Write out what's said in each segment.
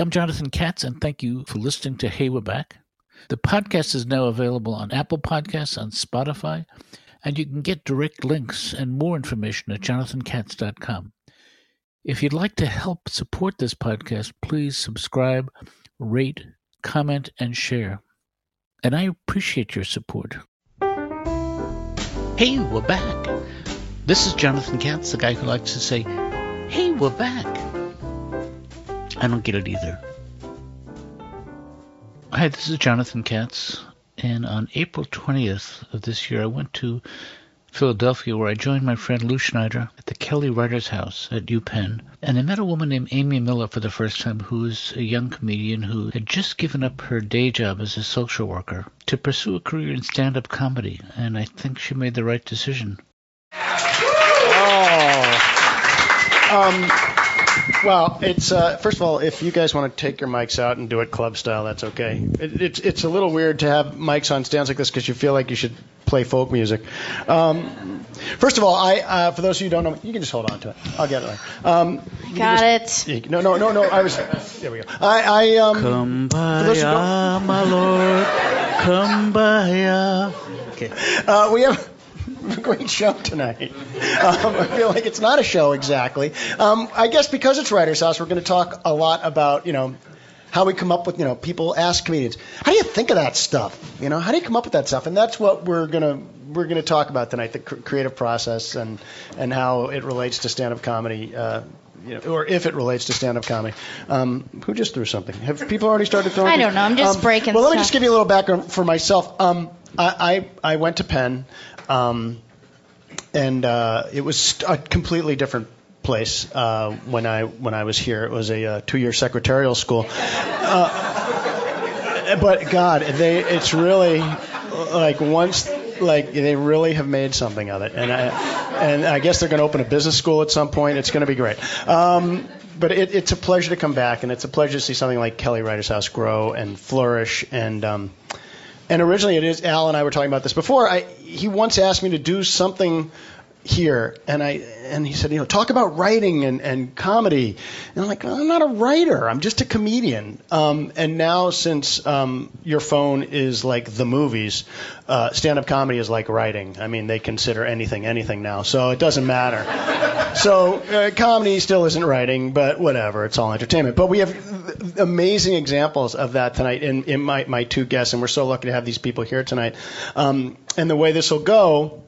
I'm Jonathan Katz, and thank you for listening to Hey We're Back. The podcast is now available on Apple Podcasts, on Spotify, and you can get direct links and more information at jonathankatz.com. If you'd like to help support this podcast, please subscribe, rate, comment, and share. And I appreciate your support. Hey, we're back. This is Jonathan Katz, the guy who likes to say, Hey, we're back. I don't get it either. Hi, this is Jonathan Katz, and on April 20th of this year, I went to Philadelphia where I joined my friend Lew Schneider at the Kelly Writers House at UPenn. And I met a woman named Amy Miller for the first time who is a young comedian who had just given up her day job as a social worker to pursue a career in stand-up comedy, and I think she made the right decision. Oh. Um, well, it's uh, first of all, if you guys want to take your mics out and do it club style, that's okay. It, it's it's a little weird to have mics on stands like this because you feel like you should play folk music. Um, first of all, I uh, for those of you who don't know, you can just hold on to it. I'll get it. Later. Um, Got can it. just- No, no, no, no. I was. There we go. I, I um. for those who don't- Kumbaya, my lord, kumbaya. Okay. Uh, we have a great show tonight. Um, I feel like it's not a show exactly. Um, I guess because it's Writer's House, we're going to talk a lot about, you know, how we come up with, you know, people ask comedians, how do you think of that stuff? You know, how do you come up with that stuff? And that's what we're going to we're going to talk about tonight, the cr- creative process and and how it relates to stand-up comedy. Uh, you know, or if it relates to stand-up comedy. Um, who just threw something? Have people already started throwing? I don't know. I'm just Um, breaking Well, let me stuff. just give you a little background for myself. Um, I, I I went to Penn, um, and uh, it was a completely different place uh, when I when I was here. It was a uh, two-year secretarial school. Uh, but God, they it's really like once like they really have made something of it, and I and I guess they're going to open a business school at some point. It's going to be great. Um, but it, it's a pleasure to come back, and it's a pleasure to see something like Kelly Writers House grow and flourish. And um, and originally, it is Al and I were talking about this before. I he once asked me to do something here, and I and he said, you know, talk about writing and, and comedy. And I'm like, I'm not a writer. I'm just a comedian. Um, and now, since um, your phone is like the movies, uh, stand-up comedy is like writing. I mean, they consider anything anything now, so it doesn't matter. so uh, comedy still isn't writing, but whatever. It's all entertainment. But we have amazing examples of that tonight in, in my, my two guests, and we're so lucky to have these people here tonight. Um, and the way this will go.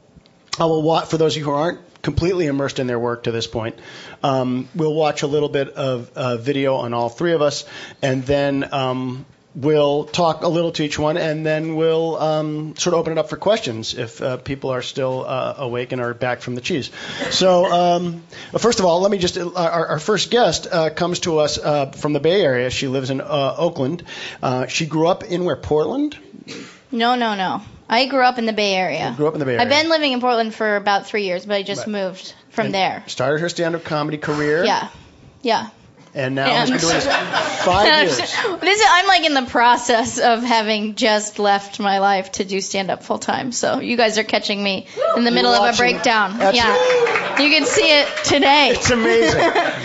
I will watch for those of you who aren't completely immersed in their work to this point. Um, we'll watch a little bit of uh, video on all three of us, and then um, we'll talk a little to each one, and then we'll um, sort of open it up for questions if uh, people are still uh, awake and are back from the cheese. So, um, first of all, let me just our, our first guest uh, comes to us uh, from the Bay Area. She lives in uh, Oakland. Uh, she grew up in where Portland. No, no, no. I grew up in the Bay Area. Grew up in the Bay Area. I've been living in Portland for about three years, but I just Right. moved from And there. Started her stand-up comedy career. Yeah. Yeah. And now has been doing this five years. this is, I'm like in the process of having just left my life to do stand up full time. So you guys are catching me in the middle of a watching- breakdown. That's yeah. You can see it today. It's amazing.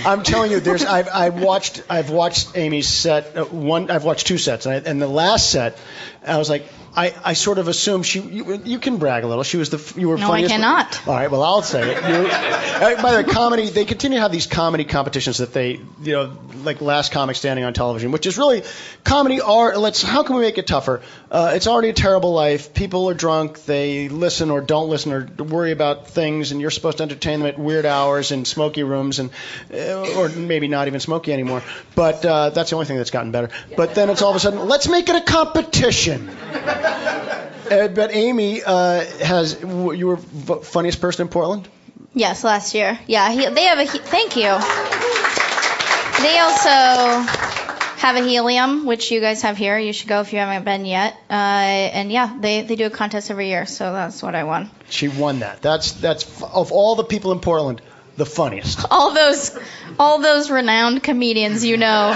I'm telling you, there's I've, I've watched I've watched Amy's set uh, one I've watched two sets and, I, and the last set I was like I, I sort of assume she you, you can brag a little. She was the you were No, I funniest cannot. all right well I'll say it. You, by the way comedy they continue to have these comedy competitions that they you know like last comic standing on television which is really comedy are let's how can we make it tougher? Uh, it's already a terrible life. People are drunk. They listen or don't listen or worry about things and you're supposed to entertain them at weird hours in smoky rooms and uh, or maybe not even smoky anymore. But uh, that's the only thing that's gotten better. But then it's all of a sudden let's make it a competition uh, but Amy uh, has you were v- funniest person in Portland. Yes, last year. Yeah, he, they have a. he- Thank you. They also have a helium, which you guys have here. You should go if you haven't been yet. Uh, and yeah, they, they do a contest every year, so that's what I won. She won that. That's that's f- of all the people in Portland, the funniest. All those, all those renowned comedians you know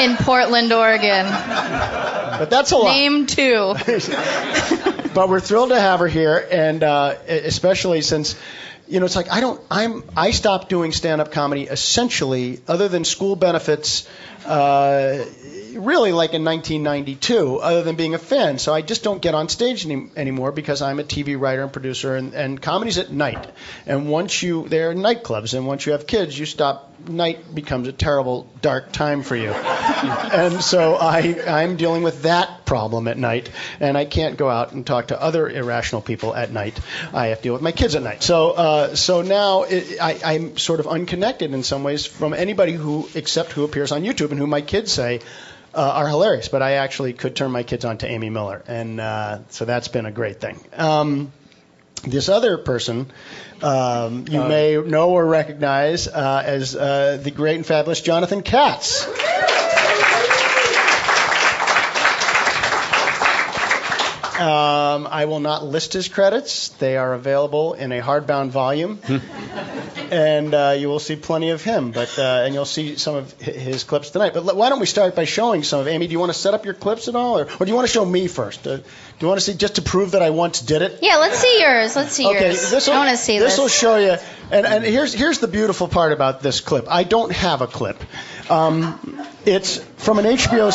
in Portland, Oregon. But that's a lot. Name two. but we're thrilled to have her here, and uh, especially since you know, it's like I don't. I'm. I stopped doing stand-up comedy essentially, other than school benefits. Uh, really like in 1992, other than being a fan. So I just don't get on stage any, anymore because I'm a TV writer and producer, and, and comedy's at night. And once you, there are nightclubs, and once you have kids, you stop. Night becomes a terrible, dark time for you. and so I, I'm dealing with that problem at night, and I can't go out and talk to other irrational people at night. I have to deal with my kids at night. So, uh, so now it, I, I'm sort of unconnected in some ways from anybody who, except who appears on YouTube and who my kids say, uh, are hilarious. But I actually could turn my kids on to Amy Miller, and uh, so that's been a great thing. Um, this other person um, you may know or recognize uh, as uh, the great and fabulous Jonathan Katz. Um, I will not list his credits. They are available in a hardbound volume, and uh, you will see plenty of him. But uh, and you'll see some of his clips tonight. But why don't we start by showing some of Amy? Do you want to set up your clips at all, or, or do you want to show me first? Uh, do you want to see just to prove that I once did it? Yeah, let's see yours. Let's see Okay, yours. this I want to see this this. will show you. And, and here's here's the beautiful part about this clip. I don't have a clip. Um, it's from an HBO.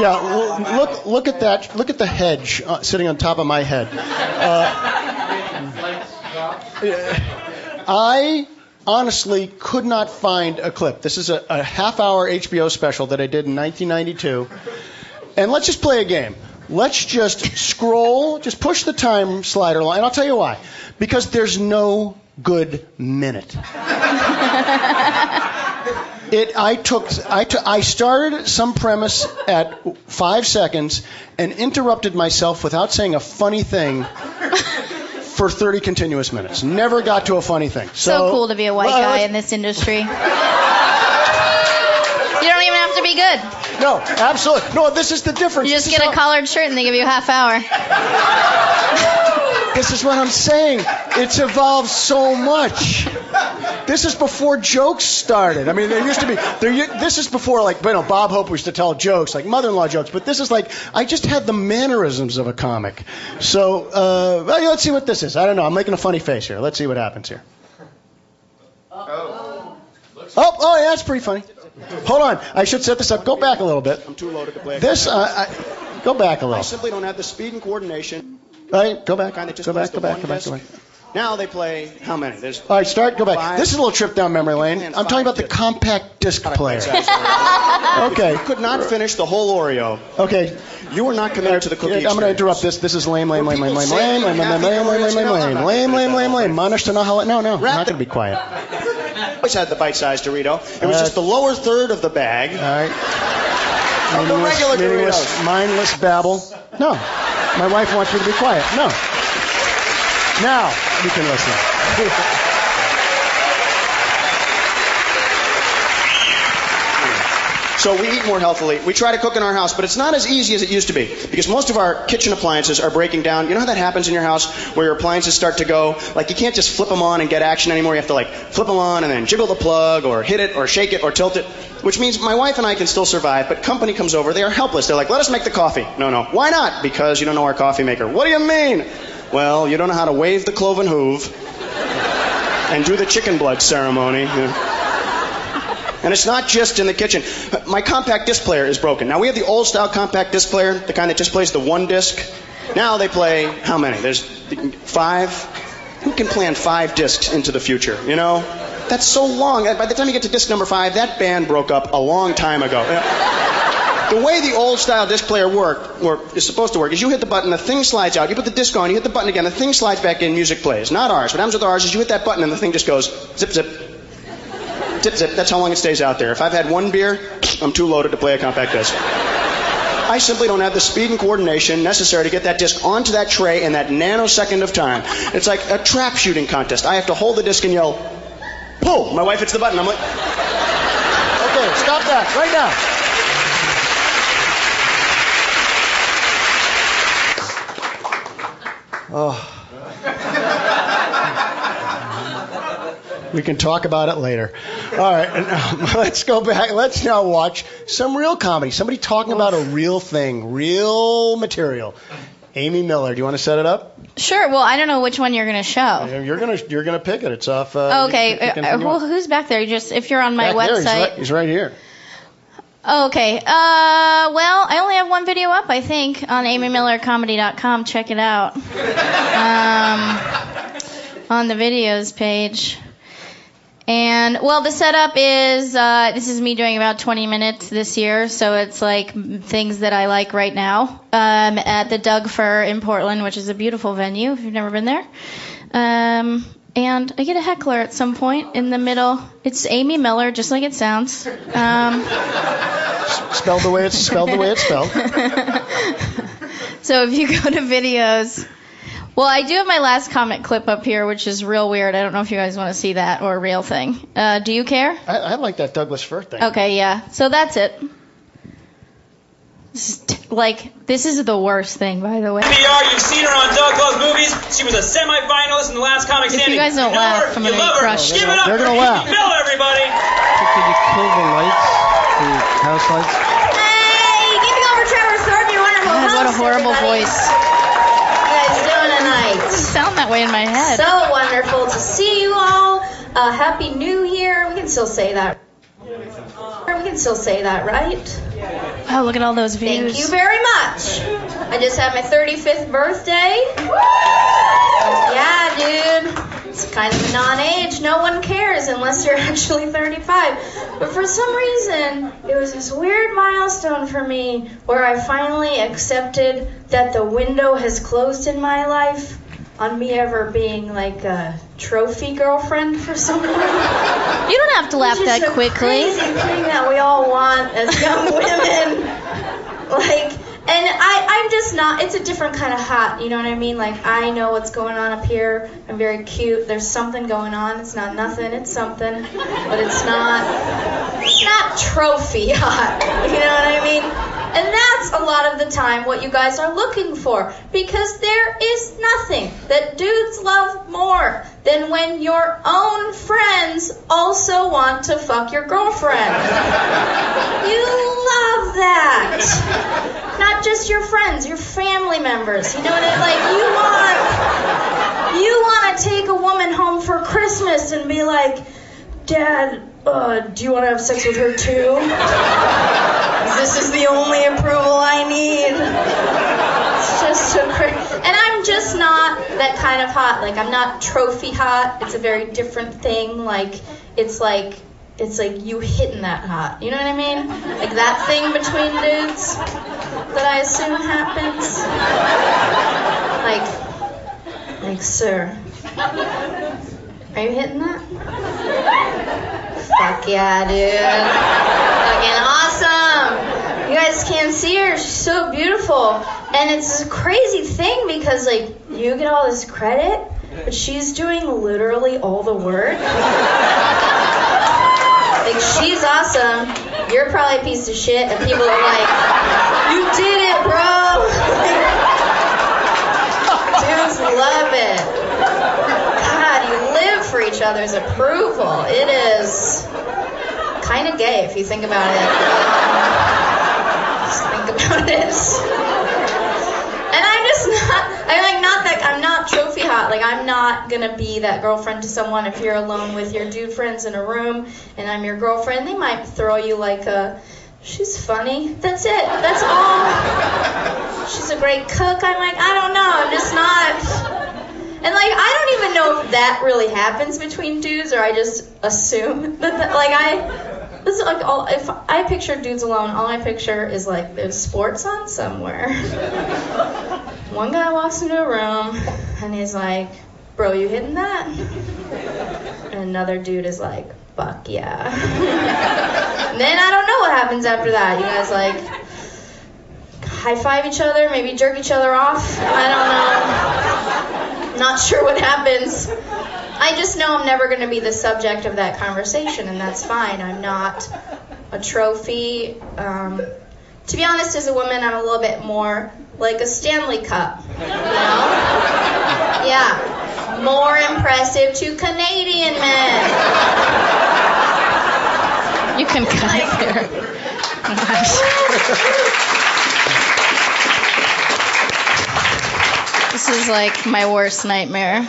Yeah, look look at that. Look at the hedge uh, sitting on top of my head. Uh, I honestly could not find a clip. This is a, a half-hour HBO special that I did in 1992. And let's just play a game. Let's just scroll, just push the time slider line. And I'll tell you why. Because there's no good minute. It, I took, I took, I started some premise at five seconds and interrupted myself without saying a funny thing for 30 continuous minutes. Never got to a funny thing. So, so cool to be a white Well, guy in this industry. you don't even have to be good. No, absolutely. No, this is the difference. You just This get a how- collared shirt and they give you a half hour. This is what I'm saying. It's evolved so much. This is before jokes started. I mean, there used to be. There, this is before, like, you know, Bob Hope used to tell jokes, like mother-in-law jokes. But this is like, I just had the mannerisms of a comic. So, uh, well, yeah, let's see what this is. I don't know. I'm making a funny face here. Let's see what happens here. Oh, oh, yeah, that's pretty funny. Hold on. I should set this up. Go back a little bit. I'm too loaded to play. This, uh, I, go back a little. I simply don't have the speed and coordination. All right, go back. Kind of just Go back. Go back. Go back. Go back. Now they play how many? There's All right, start. Go back. Five. This is a little trip down memory lane. I'm talking about the compact disc player. Okay. could not finish the whole Oreo. Okay. You were not committed to the cookie. I'm going to interrupt this. This is lame, lame, lame, lame, lame, lame, lame, lame, lame, lame, lame, lame, you lame, lame, lame, lame. Manish to it. No, no. I'm not going to be quiet. always had the bite-sized Dorito. It was Uh, just the lower third of the bag. All right. Of the regular Doritos. mindless babble. No. My wife wants me to be quiet. No. Now we can listen. So we eat more healthily. We try to cook in our house, but it's not as easy as it used to be because most of our kitchen appliances are breaking down. You know how that happens in your house where your appliances start to go? Like you can't just flip them on and get action anymore. You have to like flip them on and then jiggle the plug or hit it or shake it or tilt it. Which means my wife and I can still survive, but company comes over. They are helpless. They're like, let us make the coffee. No, no. Why not? Because you don't know our coffee maker. What do you mean? Well, you don't know how to wave the cloven hoof and do the chicken blood ceremony. And it's not just in the kitchen. My compact disc player is broken. Now we have the old style compact disc player, the kind that just plays the one disc. Now they play how many? There's five. Who can plan five discs into the future? You know, that's so long. By the time you get to disc number five, that band broke up a long time ago. Uh, the way the old style disc player worked, or is supposed to work, is you hit the button, the thing slides out. You put the disc on, you hit the button again, the thing slides back in, music plays. Not ours. What happens with ours is you hit that button and the thing just goes zip zip. Zip zip. That's how long it stays out there. If I've had one beer, I'm too loaded to play a compact disc. I simply don't have the speed and coordination necessary to get that disc onto that tray in that nanosecond of time. It's like a trap shooting contest. I have to hold the disc and yell, pull. My wife hits the button. I'm like, Okay, stop that right now. Oh. We can talk about it later. All right, let's go back. Let's now watch some real comedy. Somebody talking about a real thing, real material. Amy Miller. Do you want to set it up? Sure. Well, I don't know which one you're going to show. You're gonna you're gonna pick it. It's off. Uh, Okay. you can pick Uh, well, who's back there? Just if you're on my Back there, he's website. right, he's right here. Okay. Uh, well, I only have one video up, I think, on amymillercomedy.com. Check it out. Um, on the videos page. And well, the setup is uh, this is me doing about 20 minutes this year, so it's like things that I like right now um, at the Doug Fir in Portland, which is a beautiful venue if you've never been there. Um, and I get a heckler at some point in the middle. It's Amy Miller, just like it sounds. Um, Spelled the way it's spelled the way it's spelled. So if you go to videos, well, I do have my last comic clip up here, which is real weird. I don't know if you guys want to see that or a real thing. Uh, do you care? I, I like that Douglas Fir thing. Okay, yeah. So that's it. This t- like this is the worst thing, by the way. NPR, you've seen her on Doug Loves Movies. She was a semi-finalist in the last comic If you guys don't know laugh, her, I'm you gonna love be her. Give it up They're for gonna Amy laugh. Miller, everybody. Can you kill the lights? The house lights? Hey, giving over Trevor Thorpe, your wonderful God, host. what a horrible everybody. voice. How you guys doing tonight? Sound that way in my head. So wonderful to see you all. Uh, Happy New Year. We can still say that. We can still say that, right? Oh, look at all those views. Thank you very much. I just had my 35th birthday. Yeah, dude. It's kind of a non-age. No one cares unless you're actually 35. But for some reason, it was this weird milestone for me where I finally accepted that the window has closed in my life on me ever being like a trophy girlfriend for someone. You don't have to laugh It's just that a quickly. Crazy thing that we all want as young women. like, and I, I'm just not. It's a different kind of hot. You know what I mean? Like, I know what's going on up here. I'm very cute. There's something going on. It's not nothing. It's something, but it's not. It's not trophy hot. You know what I mean? And that's a lot of the time what you guys are looking for because there is nothing that dudes love more than when your own friends also want to fuck your girlfriend. You love that. Not just your friends, your family members. You know what I mean? like? You want you want to take a woman home for Christmas and be like, "Dad, uh, do you want to have sex with her too?" This is the only approval I need. It's just so crazy. And I'm just not that kind of hot. Like I'm not trophy hot. It's a very different thing. Like it's like it's like you hitting that hot. You know what I mean? Like that thing between dudes that I assume happens. Like like sir. Are you hitting that? Fuck yeah, dude. Fucking awesome. You guys can't see her. She's so beautiful. And it's a crazy thing because, like, you get all this credit, but she's doing literally all the work. Like, she's awesome. You're probably a piece of shit, and people are like, you did it, bro. Dudes love it. God, you live for each other's approval. It is kind of gay if you think about it. Just think about it. And I'm just not. I'm not trophy hot. Like I'm not gonna be that girlfriend to someone if you're alone with your dude friends in a room and I'm your girlfriend. They might throw you like a. She's funny. That's it. That's all. She's a great cook. I'm like I don't know. I'm just not. And like I don't even know if that really happens between dudes or I just assume that, that like I this is like all if I picture dudes alone, all I picture is like there's sports on somewhere. One guy walks into a room and he's like, "Bro, you hitting that?" And another dude is like, "Fuck yeah." then I don't know what happens after that. You guys like high five each other, maybe jerk each other off. I don't know. Not sure what happens. I just know I'm never going to be the subject of that conversation, and that's fine. I'm not a trophy. Um, to be honest, as a woman, I'm a little bit more like a Stanley Cup. You know? Yeah. More impressive to Canadian men. You can cut it there. This is like my worst nightmare.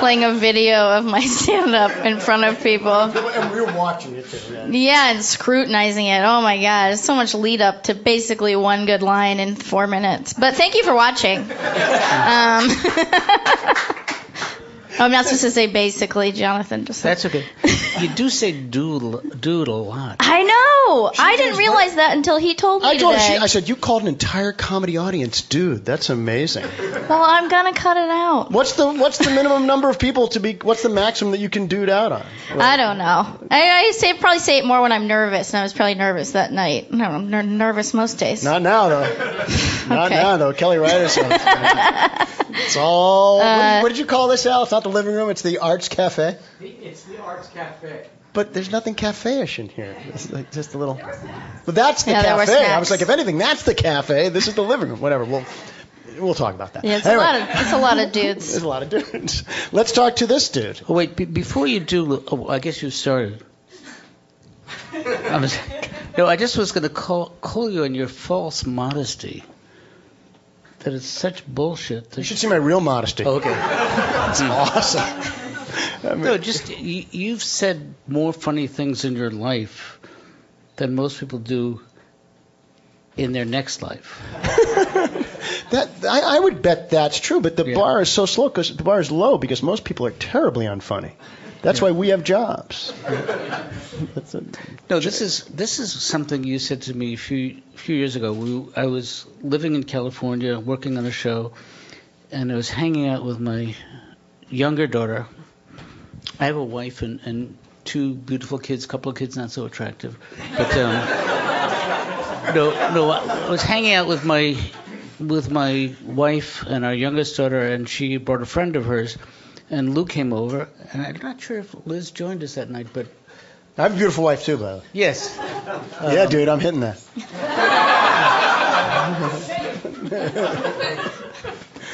Playing a video of my stand up in front of people. And we were watching it too. Yeah. Yeah, and scrutinizing it. Oh my god, it's so much lead up to basically one good line in four minutes. But thank you for watching. Um, I'm not supposed to say basically, Jonathan. Just That's okay. You do say dude, dude a lot. I know. I didn't realize that until he told me I told her, today. she, I said, you called an entire comedy audience, dude. That's amazing. well, I'm gonna cut it out. What's the what's the minimum number of people to be? What's the maximum that you can dude out on? I don't know. I, I say probably say it more when I'm nervous, and I was probably nervous that night. I don't ner- nervous most days. Not now though. Not Okay. now though. Kelly Writer's house. It's all. what, Uh, did, what did you call this, Al? It's not the living room. It's the Arts Cafe. It's the Arts Cafe. But there's nothing cafe-ish in here. It's like just a little. But that's the Yeah, cafe. I was like, if anything, that's the cafe. This is the living room. Whatever. We'll we'll talk about that. Yeah, it's Anyway, a lot of it's a lot of dudes. There's a lot of dudes. Let's talk to this dude. Oh, wait, be- before you do, oh, I guess you started. I was, no, I just was going to call, call you on your false modesty. That it's such bullshit. You That, should see my real modesty. Oh, okay. It's hmm. awesome. I mean, No, just you, you've said more funny things in your life than most people do in their next life. that I, I would bet that's true, but the Yeah. bar is so slow because the bar is low because most people are terribly unfunny. That's why we have jobs. That's a, No, this is this is something you said to me a few few years ago. We, I was living in California, working on a show, and I was hanging out with my younger daughter. I have a wife and, and two beautiful kids, couple of kids not so attractive, but um, no, no, I was hanging out with my with my wife and our youngest daughter, and she brought a friend of hers, and Lew came over, and I'm not sure if Liz joined us that night, but I have a beautiful wife too, by the way. yes, yeah, dude, I'm hitting that.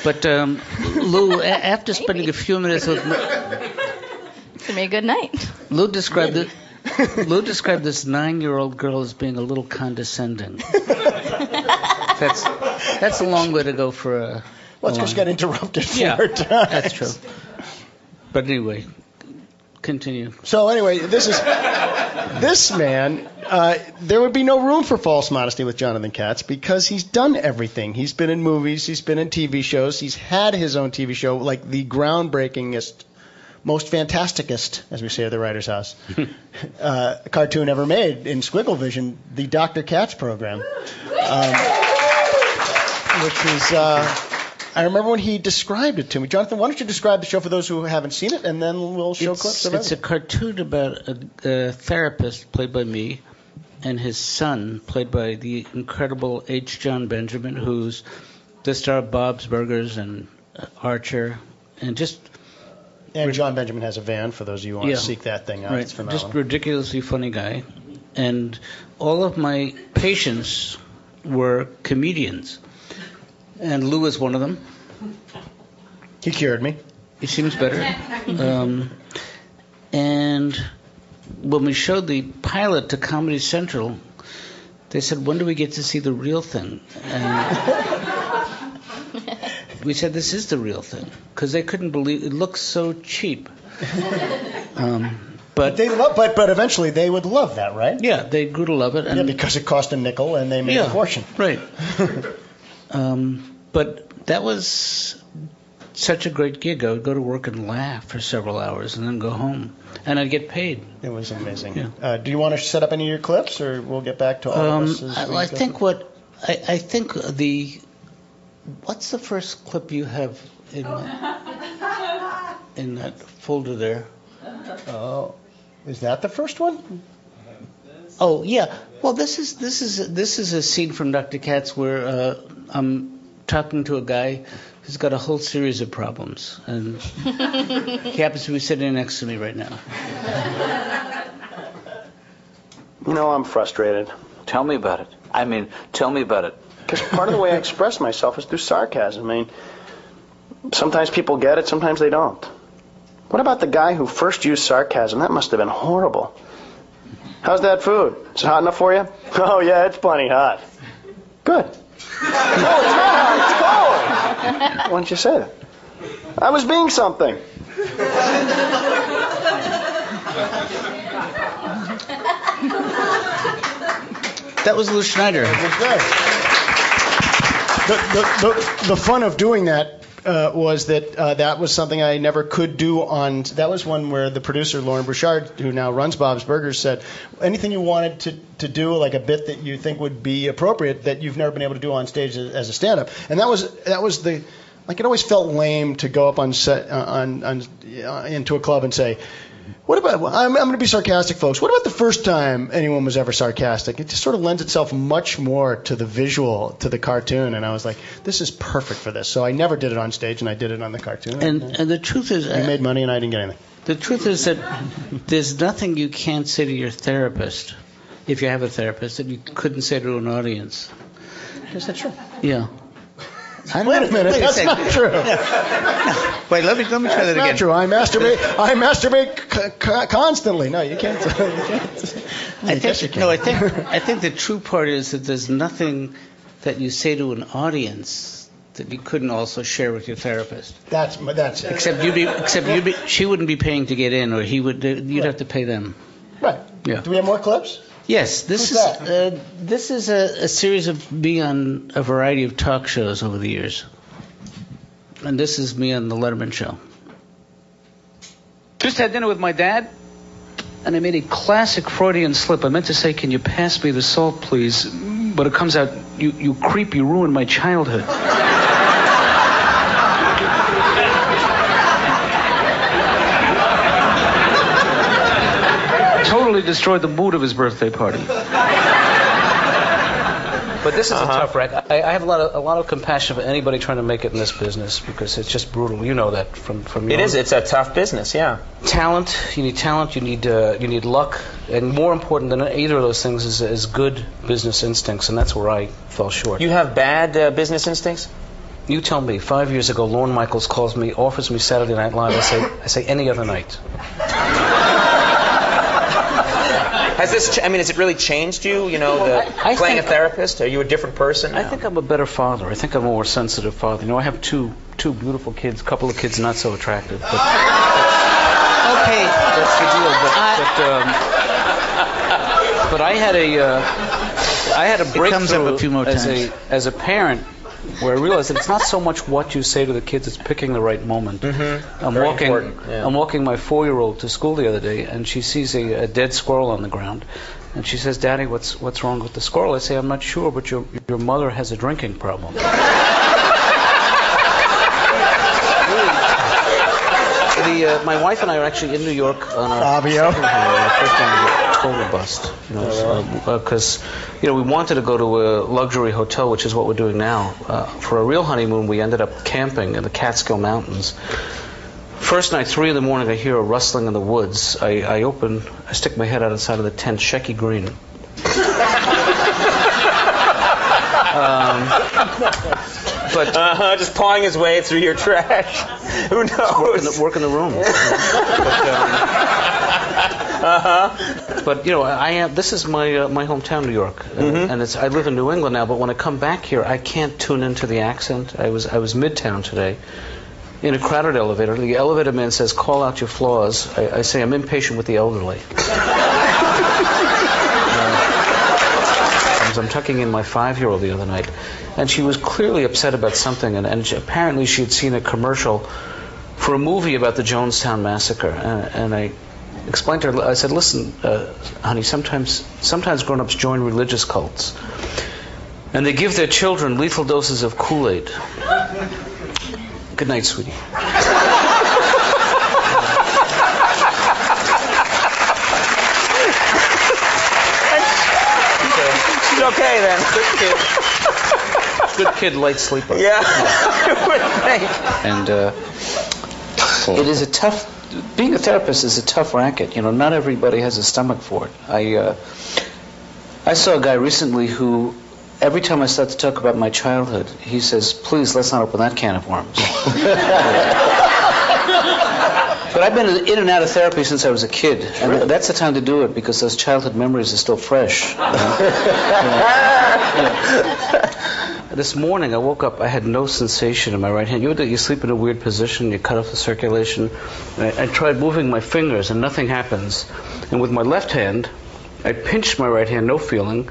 But um, Lew, a- after spending a few minutes with It's gonna be a good night. Lew, described it. Lew described this nine-year-old girl as being a little condescending. That's that's a long way to go for a. Well, it's a because she got interrupted four Yeah, times. that's true. But anyway, continue. So anyway, this is this man. Uh, there would be no room for false modesty with Jonathan Katz because he's done everything. He's been in movies. He's been in TV shows. He's had his own TV show, like the groundbreakingest, most fantasticest, as we say at the Writers' House, uh, cartoon ever made in Squiggle Vision, the Dr. Katz program, um, which is. Uh, I remember when he described it to me. Jonathan, why don't you describe the show for those who haven't seen it, and then we'll show it's, clips of it. it's a cartoon about a, a therapist played by me and his son played by the incredible H. Jon Benjamin, who's the star of Bob's Burgers and uh, Archer, and just And Jon Benjamin has a van for those of you who want Yeah. to seek that thing out. right, It's phenomenal. just ridiculously funny guy. And all of my patients were comedians, and Lew is one of them. he cured me. He seems better. Um, and when we showed the pilot to Comedy Central, they said, "When do we get to see the real thing?" And we said, "This is the real thing," because they couldn't believe it looks so cheap. Um, But but they love, but but eventually they would love that, right? yeah, they grew to love it. And Yeah, because it cost a nickel and they made a fortune. Right. um, but that was such a great gig. I would go to work and laugh for several hours and then go home, and I'd get paid. It was amazing. Yeah. Uh, do you want to set up any of your clips, or we'll get back to all Um, of us? I, I think what I, I think the what's the first clip you have in in that folder there? Oh, is that the first one? Oh yeah. Well, this is this is this is a scene from Dr. Katz where uh, I'm talking to a guy who's got a whole series of problems, and he happens to be sitting next to me right now. You know, I'm frustrated. Tell me about it. I mean, tell me about it. Because part of the way I express myself is through sarcasm. I mean, sometimes people get it, sometimes they don't. What about the guy who first used sarcasm? That must have been horrible. How's that food? Is it hot enough for you? Oh, yeah, it's plenty hot. Good. No, it's not. It's cold. Why don't you say that? I was being something. That was Lew Schneider. Okay. The, the, the, the fun of doing that uh, was that uh, that was something I never could do on. That was one where the producer Loren Bouchard, who now runs Bob's Burgers, said anything you wanted to, to do, like a bit that you think would be appropriate that you've never been able to do on stage as, as a stand-up, and that was that was the. Like it always felt lame to go up on set uh, on, on uh, into a club and say, what about? I'm, I'm going to be sarcastic, folks. What about the first time anyone was ever sarcastic? It just sort of lends itself much more to the visual, to the cartoon. And I was like, this is perfect for this. So I never did it on stage, and I did it on the cartoon. And, and the truth is, we uh, made money, and I didn't get anything. the truth is that there's nothing you can't say to your therapist, if you have a therapist, that you couldn't say to an audience. Is that true? Yeah. Don't Wait know- a minute, wait that's not true. Wait, let me let me try That's that not again. true. I masturbate. I masturbate c- constantly. No, you can't. You can't. I think can. no, I think I think the true part is that there's nothing that you say to an audience that you couldn't also share with your therapist. That's that's it. Except you'd be except you'd be she wouldn't be paying to get in, or he would. You'd have to pay them. right. Yeah. Do we have more clips? Yes, this Who's is uh, this is a, a series of me on a variety of talk shows over the years, and this is me on the Letterman show. Just had dinner with my dad, and I made a classic Freudian slip. I meant to say, "Can you pass me the salt, please?" But it comes out, "You you creep, you ruined my childhood." Totally destroyed the mood of his birthday party. But this is a tough wreck. I, I have a lot of a lot of compassion for anybody trying to make it in this business because it's just brutal. You know that from from your It is. It's a tough business. Yeah. talent. You need talent. You need uh, you need luck, and more important than either of those things is, is good business instincts, and that's where I fell short. You have bad uh, business instincts. You tell me. Five years ago, Lorne Michaels calls me, offers me Saturday Night Live. I say I say any other night. Has this? Ch- I mean, has it really changed you? You know, the, I- I playing think- a therapist. Are you a different person? I think I'm a better father. I think I'm a more sensitive father. You know, I have two two beautiful kids, a couple of kids not so attractive. But okay, that's the deal. But but, um, but I had a uh, I had a breakthrough comes up a few more as a as a parent. Where I realized that it's not so much what you say to the kids; it's picking the right moment. Mm-hmm. I'm Very walking. yeah. I'm walking my four-year-old to school the other day, and she sees a, a dead squirrel on the ground, and she says, "Daddy, what's what's wrong with the squirrel?" I say, "I'm not sure, but your your mother has a drinking problem." uh, my wife and I are actually in New York on our Fabio. second honeymoon, first one total bust. You know, because you know we wanted to go to a luxury hotel, which is what we're doing now. Uh, for a real honeymoon, we ended up camping in the Catskill Mountains. First night, three in the morning, I hear a rustling in the woods. I, I open, I stick my head out inside of the tent, Shecky Greene. um, but Uh-huh, just pawing his way through your trash. Who work in knows? the, work in the room. but, um, Uh-huh. but you know, I am. This is my uh, my hometown, New York, uh, and it's. I live in New England now. But when I come back here, I can't tune into the accent. I was I was Midtown today, in a crowded elevator. The elevator man says, "Call out your flaws." I, I say, "I'm impatient with the elderly." Uh, I'm tucking in my five-year-old the other night, and she was clearly upset about something, and, and she, apparently she had seen a commercial for a movie about the Jonestown massacre, and, and I explained to her. I said, "Listen, uh, honey, sometimes sometimes grown-ups join religious cults, and they give their children lethal doses of Kool-Aid." Good night, sweetie. She's okay then. Good kid, Good kid, light sleeper. Yeah. I would think. and uh, it is a tough. Being a therapist is a tough racket. You know, not everybody has a stomach for it. I uh, I saw a guy recently who. Every time I start to talk about my childhood, he says, "Please, let's not open that can of worms." but I've been in and out of therapy since I was a kid, and that's the time to do it because those childhood memories are still fresh. you know? This morning I woke up, I had no sensation in my right hand. You know you sleep in a weird position, you cut off the circulation. I, I tried moving my fingers and nothing happens. And with my left hand, I pinched my right hand, no feeling.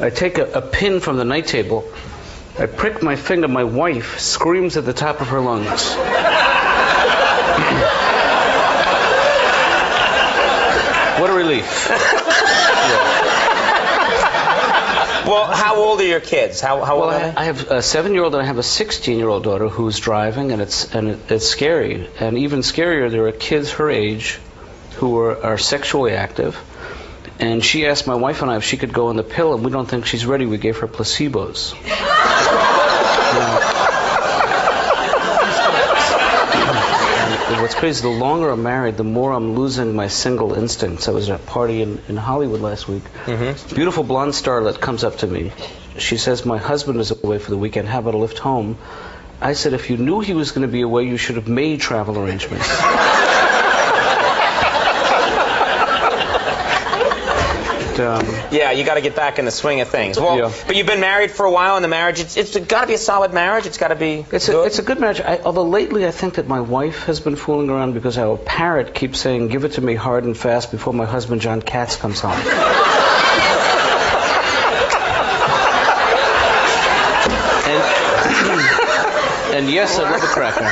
I take a, a pin from the night table, I prick my finger, my wife screams at the top of her lungs. what a relief. Well, how old are your kids? How, how Well, old are I, they? I have a seven-year-old and I have a 16-year-old daughter who's driving, and it's and it, it's scary. And even scarier, there are kids her age who are, are sexually active. And she asked my wife and I if she could go on the pill, and we don't think she's ready. We gave her placebos. And what's crazy, the longer I'm married, the more I'm losing my single instincts. I was at a party in, in Hollywood last week. Mm-hmm. Beautiful blonde starlet comes up to me. She says, My husband is away for the weekend. How about a lift home? I said, If you knew he was going to be away, you should have made travel arrangements. But, um, Yeah, you got to get back in the swing of things. Well, Yeah. but you've been married for a while, and the marriage, it's, it's got to be a solid marriage. It's got to be It's a, good. it's a good marriage. I, although lately I think that my wife has been fooling around because our parrot keeps saying, give it to me hard and fast before my husband John Katz comes home. and, and yes, I love a cracker.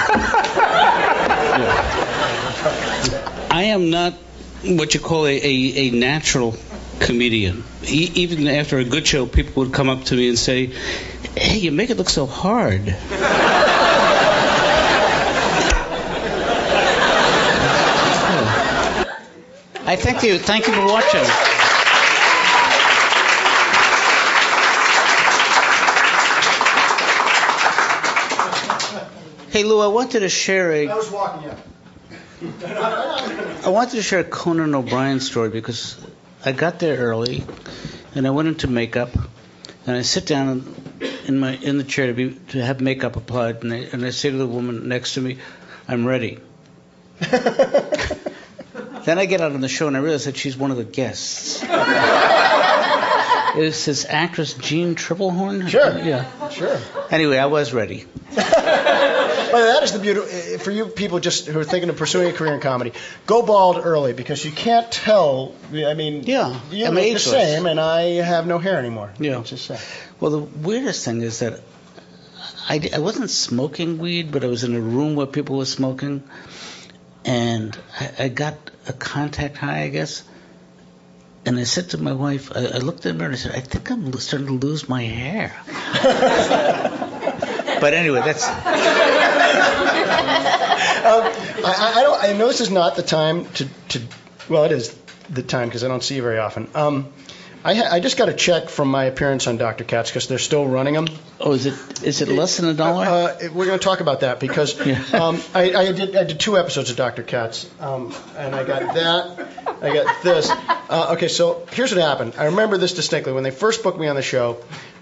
Yeah. I am not what you call a, a, a natural comedian. E- even after a good show, people would come up to me and say, hey, you make it look so hard. I thank you. Thank you for watching. Hey Lew, I wanted to share a I was walking in. I wanted to share a Conan O'Brien story because I got there early and I went into makeup and I sit down in my in the chair to be to have makeup applied and I, and I say to the woman next to me, "I'm ready." then I get out on the show and I realize that she's one of the guests. Is this actress Jeanne Tripplehorn? Sure. Yeah. Sure. Anyway, I was ready. That is the beauty uh, for you people just who are thinking of pursuing a career in comedy. Go bald early because you can't tell. I mean, Yeah, you I'm look the same, and I have no hair anymore. Yeah. It's just sad. Well, the weirdest thing is that I, I wasn't smoking weed, but I was in a room where people were smoking, and I, I got a contact high, I guess. And I said to my wife, I, I looked at her and I said, I think I'm starting to lose my hair. but anyway, that's Um, I, I, don't, I know this is not the time to, to well, it is the time because I don't see you very often. Um, I, ha- I just got a check from my appearance on Dr. Katz because they're still running them. oh, is it is it less than a dollar? Uh, we're going to talk about that because Yeah. um, I, I, did, I did two episodes of Dr. Katz, um, and I got that. I got this. Uh, okay, so here's what happened. I remember this distinctly. When they first booked me on the show,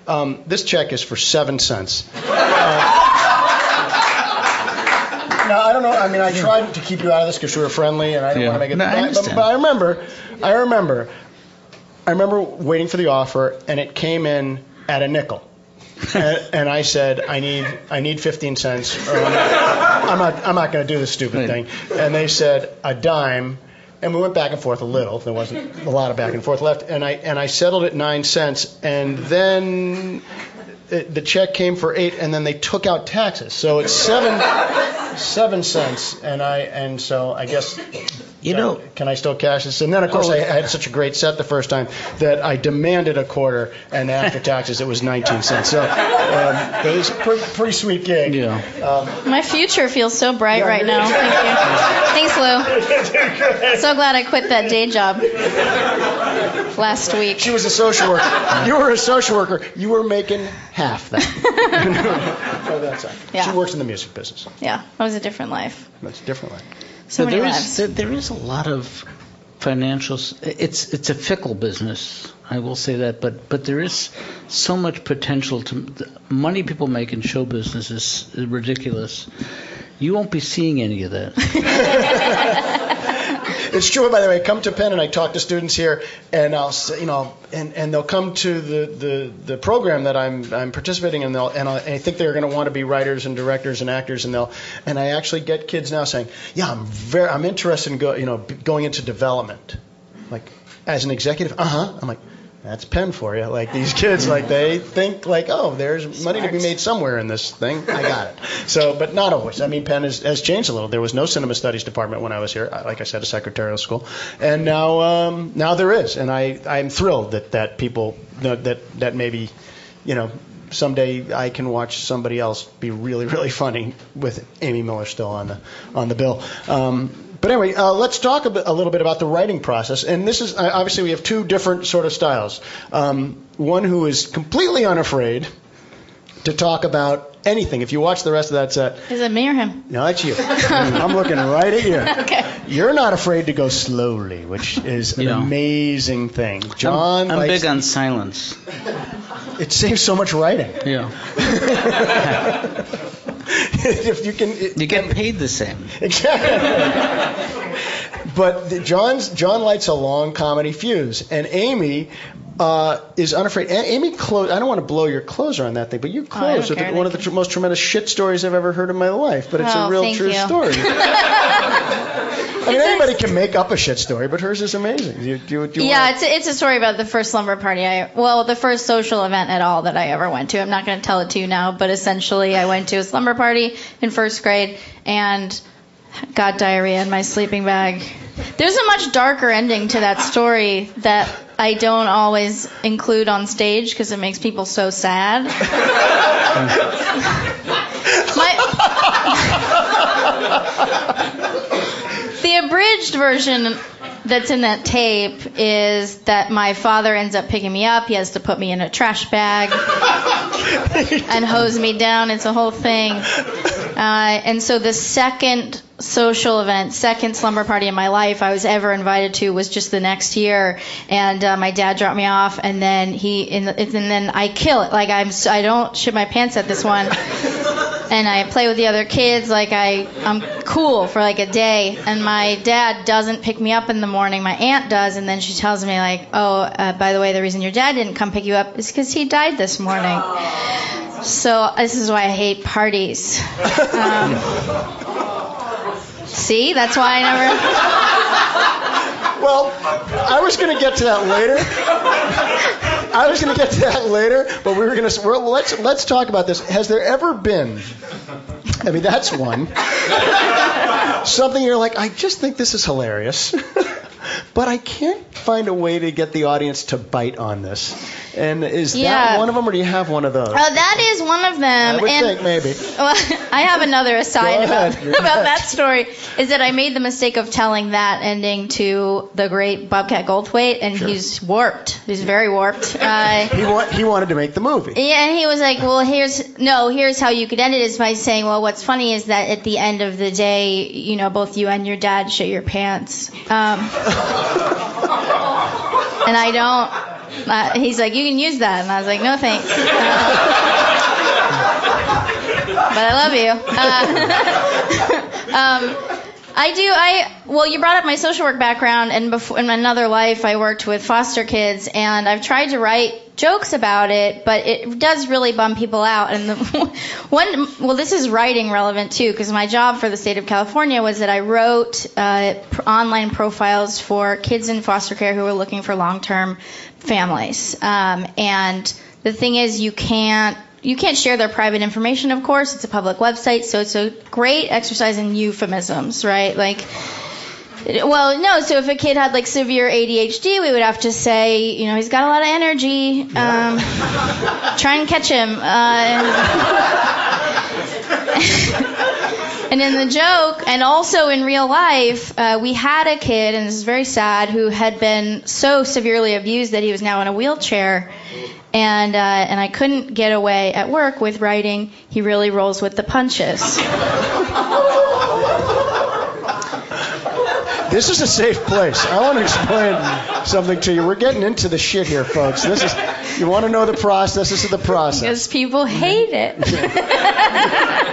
um, this check is for seven cents. Uh, now, I don't know. I mean, I tried to keep you out of this because you were friendly, and I didn't Yeah. want to make it. No, I but, but I remember, I remember, I remember waiting for the offer, and it came in at a nickel and, and I said, I need, I need 15 cents, or I'm not, I'm not, I'm not going to do this stupid thing. And they said a dime, and we went back and forth a little. There wasn't a lot of back and forth left, and I, and I settled at nine cents, and then it, the check came for eight, and then they took out taxes, so it's seven, seven cents, and I, and so I guess. You know- can I still cash this? And then, of course, Oh. I had such a great set the first time that I demanded a quarter, and after taxes, it was 19 cents. So um, it was a pretty, pretty sweet gig. yeah. Um, My future feels so bright Yeah, right now. Thank you. Thanks, Lew. So glad I quit that day job last week. she was a social worker. You were a social worker. You were making half that. so that's it. Yeah. She works in the music business. Yeah, that was a different life. That's a different way. So many there is- there, there is a lot of financial. s- It's it's a fickle business. I will say that, but but there is so much potential to the money people make in show business is ridiculous. You won't be seeing any of that. it's true. By the way, I come to Penn and I talk to students here, and I'll say, you know, and, and they'll come to the, the, the program that I'm I'm participating in, they'll, and, I'll, and I think they're going to want to be writers and directors and actors, and they'll and I actually get kids now saying, yeah, I'm very I'm interested in go, you know going into development, like as an executive. Uh huh. I'm like. That's Penn for you. Like these kids, like they think like, oh, there's money to be made somewhere in this thing. I got it. So, but not always. I mean, Penn has, has changed a little. There was no cinema studies department when I was here. Like I said, a secretarial school, and now um, now there is. And I I'm thrilled that that people that that, that maybe, you know, someday I can watch somebody else be really really funny with Amy Miller still on the on the bill. Um, but anyway, uh, let's talk a, bit, a, little bit about the writing process. And this is uh, obviously we have two different sort of styles. Um, one who is completely unafraid to talk about anything. If you watch the rest of that set, is it me or him? No, it's you. I'm looking right at you. Okay. You're not afraid to go slowly, which is an Yeah. amazing thing. John, I'm, I'm big on silence. it saves so much writing. Yeah. if you can, You get paid the same. Exactly. but the, John's John lights a long comedy fuse, and Amy uh, is unafraid. A- Amy close. I don't want to blow your closer on that thing, but you Oh, close with care, one of the tr- most tremendous shit stories I've ever heard in my life. But it's Oh, a real thank true you. story. I mean, anybody can make up a shit story, but hers is amazing. Do you, do you, do you Yeah, wanna- it's a, it's a story about the first slumber party. I well, the first social event at all that I ever went to. I'm not going to tell it to you now, but essentially, I went to a slumber party in first grade and got diarrhea in my sleeping bag. There's a much darker ending to that story that I don't always include on stage because it makes people so sad. My, the abridged version that's in that tape is that my father ends up picking me up. He has to put me in a trash bag and hose me down. It's a whole thing. Uh, and so the second social event, second slumber party in my life I was ever invited to was just the next year, and uh, my dad dropped me off, and then he and, and then I kill it. Like I'm, I don't shit my pants at this one. And I play with the other kids like I I'm cool for like a day. And my dad doesn't pick me up in the morning. My aunt does. And then she tells me like oh uh, by the way the reason your dad didn't come pick you up is because he died this morning. So this is why I hate parties. Um, see? That's why I never Well, I was going to get to that later. I was going to get to that later, but we were going to. Well, let's let's talk about this. Has there ever been? I mean, that's one. Something you're like, I just think this is hilarious, but I can't find a way to get the audience to bite on this. And is that Yeah. one of them, or do you have one of those? uh, that is one of them I would and think maybe. Well, I have another aside about, about that story. Is that I made the mistake of telling that ending to the great Bobcat Goldthwait, and he's warped. He's very warped. Uh, He wa- he wanted to make the movie. yeah, and he was like, "Well, here's no, here's how you could end it is by saying, well, what's funny is that at the end of the day, you know, both you and your dad shit your pants." Um, and I don't. Uh, he's like, you can use that, and I was like, no thanks. Uh, but I love you. Uh, um, I do. I well, you brought up my social work background, and before in another life, I worked with foster kids, and I've tried to write jokes about it, but it does really bum people out. And the one, well, this is writing relevant too, because my job for the state of California was that I wrote uh, online profiles for kids in foster care who were looking for long-term families, um, and the thing is, you can't you can't share their private information, of course. It's a public website, so it's a great exercise in euphemisms, right? Like, well, no. So if a kid had like severe ADHD, we would have to say, you know, he's got a lot of energy. Um, try and catch him. Uh, and in the joke, and also in real life, uh, we had a kid, and this is very sad, who had been so severely abused that he was now in a wheelchair. And uh, and I couldn't get away at work with writing. He really rolls with the punches. This is a safe place. I want to explain something to you. We're getting into the shit here, folks. This is you want to know the process. This is the process. because people hate it.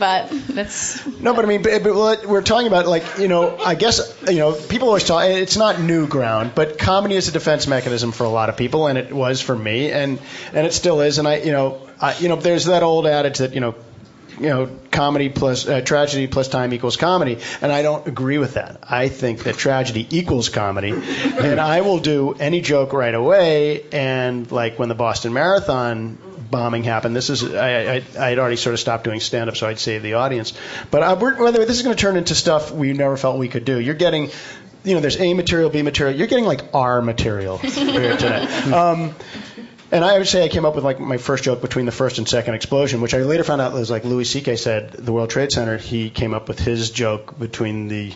but it's No, but I mean, but, but we're talking about, like, you know, I guess, you know, people always talk, it's not new ground, but comedy is a defense mechanism for a lot of people, and it was for me, and, and it still is. And I, you know, I, you know, there's that old adage that, you know, you know, comedy plus uh, tragedy plus time equals comedy, and I don't agree with that. I think that tragedy equals comedy, and I will do any joke right away. And like when the Boston Marathon bombing happened, this is I, I I had already sort of stopped doing stand up, so I'd save the audience. But uh, we're, by the way, this is going to turn into stuff we never felt we could do. You're getting. You know, there's A material, B material. You're getting like R material here today. Um, and I would say I came up with like my first joke between the first and second explosion, which I later found out was like Louis C.K. said the World Trade Center. He came up with his joke between the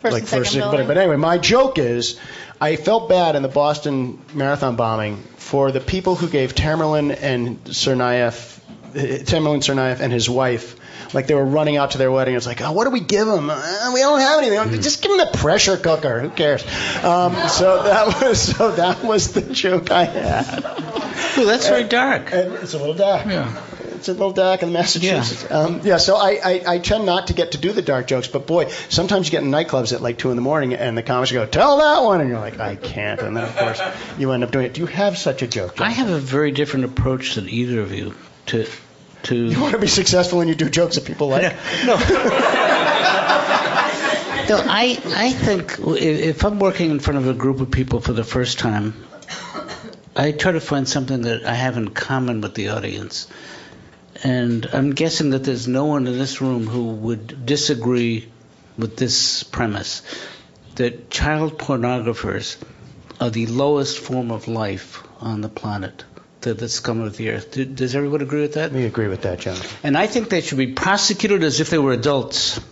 First like and second first. But, but anyway, my joke is I felt bad in the Boston Marathon bombing for the people who gave Tamerlan and Tsarnaev, Tamerlan Tsarnaev and his wife. Like they were running out to their wedding. It's like, oh, what do we give them? Uh, we don't have anything. Just give them the pressure cooker. Who cares? Um, so that was so that was the joke I had. Ooh, that's very dark. It's a little dark. Yeah. It's a little dark in Massachusetts. Yeah. Um, yeah. So I, I, I tend not to get to do the dark jokes, but boy, sometimes you get in nightclubs at like two in the morning, and the comics go, "Tell that one," and you're like, "I can't," and then of course you end up doing it. Do you have such a joke? John? I have a very different approach than either of you to to. You want to be successful when you do jokes that people like? No. No, I I think if I'm working in front of a group of people for the first time, I try to find something that I have in common with the audience. And I'm guessing that there's no one in this room who would disagree with this premise that child pornographers are the lowest form of life on the planet that, that's scum of the earth. Do, does everyone agree with that? We agree with that, John. And I think they should be prosecuted as if they were adults.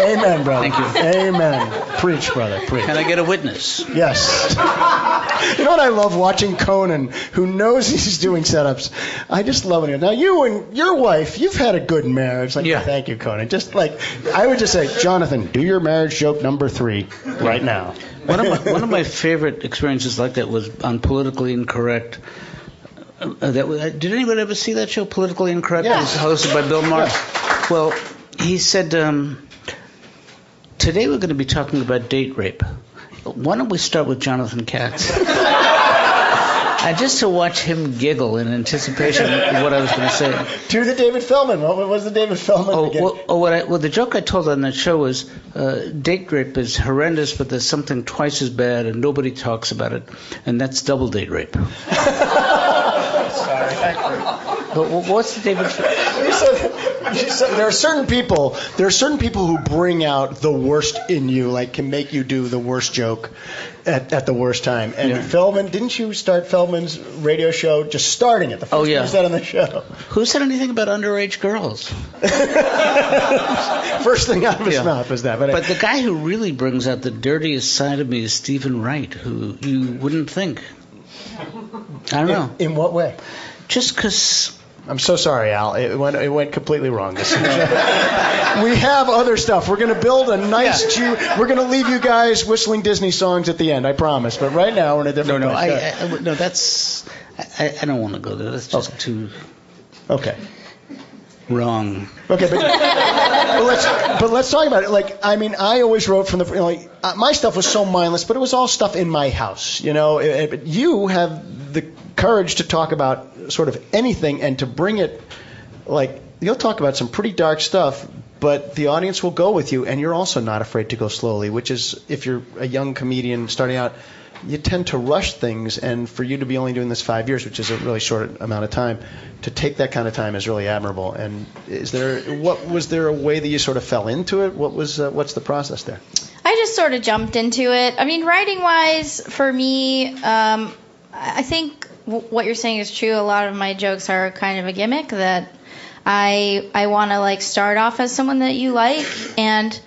Amen, brother. Thank you. Amen. Preach, brother. Preach. Can I get a witness? Yes. you know what I love watching Conan, who knows he's doing setups. I just love it. Now you and your wife, you've had a good marriage. Like, Yeah. thank you, Conan. Just like I would just say, Jonathan, do your marriage joke number three right now. One of my, one of my favorite experiences like that was on Politically Incorrect. Uh, that was, did anybody ever see that show, Politically Incorrect? Yes. It was hosted by Bill Maher. Well, he said, um, today we're going to be talking about date rape. Why don't we start with Jonathan Katz? and just to watch him giggle in anticipation of what I was going to say. To the David Feldman. What was the David Feldman? Oh, well, oh what I, well, the joke I told on that show was uh, date rape is horrendous, but there's something twice as bad, and nobody talks about it, and that's double date rape. Sorry. But wh- what's the David? You said, you said there are certain people. There are certain people who bring out the worst in you, like can make you do the worst joke at, at the worst time. And Yeah. Feldman, didn't you start Feldman's radio show? Just starting it. The oh, first Oh, yeah. you said on the show. Who said anything about underage girls? First thing out of his Yeah. mouth was that. But, But the guy who really brings out the dirtiest side of me is Steven Wright, who you wouldn't think. I don't know. in, in what way? Just because. I'm so sorry, Al. It went it went completely wrong. This we have other stuff. We're going to build a nice. Ju- we're going to leave you guys whistling Disney songs at the end. I promise. But right now we're in a different no, place. I, I- no. That's. I, I don't want to go there. That's just too okay. wrong. Okay, but, but let's but let's talk about it. Like, I mean, I always wrote from the you know, like uh, my stuff was so mindless, but it was all stuff in my house. You know, It- it- but you have the courage to talk about sort of anything and to bring it like you'll talk about some pretty dark stuff. But the audience will go with you, and you're also not afraid to go slowly, which is if you're a young comedian starting out, you tend to rush things, and for you to be only doing this five years, which is a really short amount of time, to take that kind of time is really admirable. And is there what was there a way that you sort of fell into it? What was uh, what's the process there? I just sort of jumped into it. I mean, writing wise, for me, um, I think what you're saying is true. A lot of my jokes are kind of a gimmick that I I want to like start off as someone that you like, and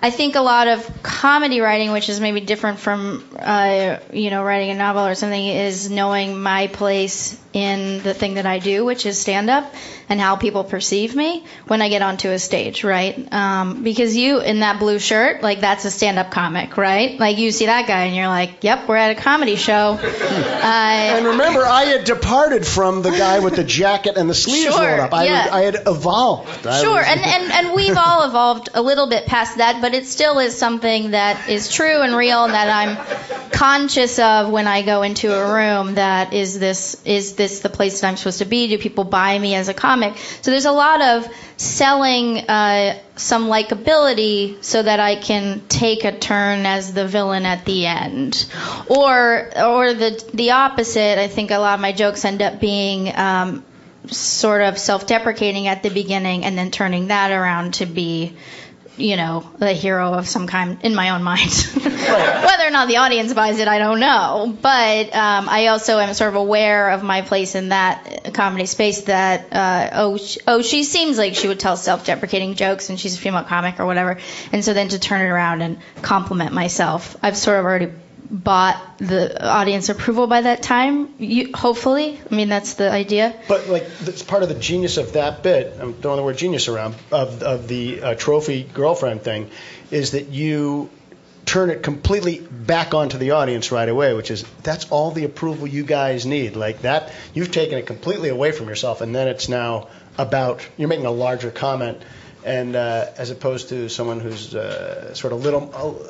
I think a lot of comedy writing, which is maybe different from uh, you know writing a novel or something, is knowing my place in the thing that I do, which is stand up, and how people perceive me when I get onto a stage, right? Um, because you in that blue shirt, like that's a stand up comic, right? Like you see that guy and you're like, yep, we're at a comedy show. uh, And remember, I had departed from the guy with the jacket and the sleeves Sure, rolled up. I, yeah. I had evolved. I Sure, was- and, and, and we've all evolved a little bit past that, but it still is something that is true and real and that I'm conscious of when I go into a room that is this is this the place that I'm supposed to be? Do people buy me as a comic? So there's a lot of selling uh, some likability so that I can take a turn as the villain at the end, or or the the opposite. I think a lot of my jokes end up being um, sort of self-deprecating at the beginning and then turning that around to be you know the hero of some kind in my own mind. Whether or not the audience buys it i don't know. But um, i also am sort of aware of my place in that comedy space that uh, oh sh- oh she seems like she would tell self-deprecating jokes and she's a female comic or whatever. And so then to turn it around and compliment myself i've sort of already bought the audience approval by that time you, hopefully i mean that's the idea But like that's part of the genius of that bit. I'm throwing the word genius around of of the uh, trophy girlfriend thing, is that you turn it completely back onto the audience right away, which is that's all the approval you guys need. Like that, you've taken it completely away from yourself, and then it's now about you're making a larger comment, and uh, as opposed to someone who's uh, sort of little.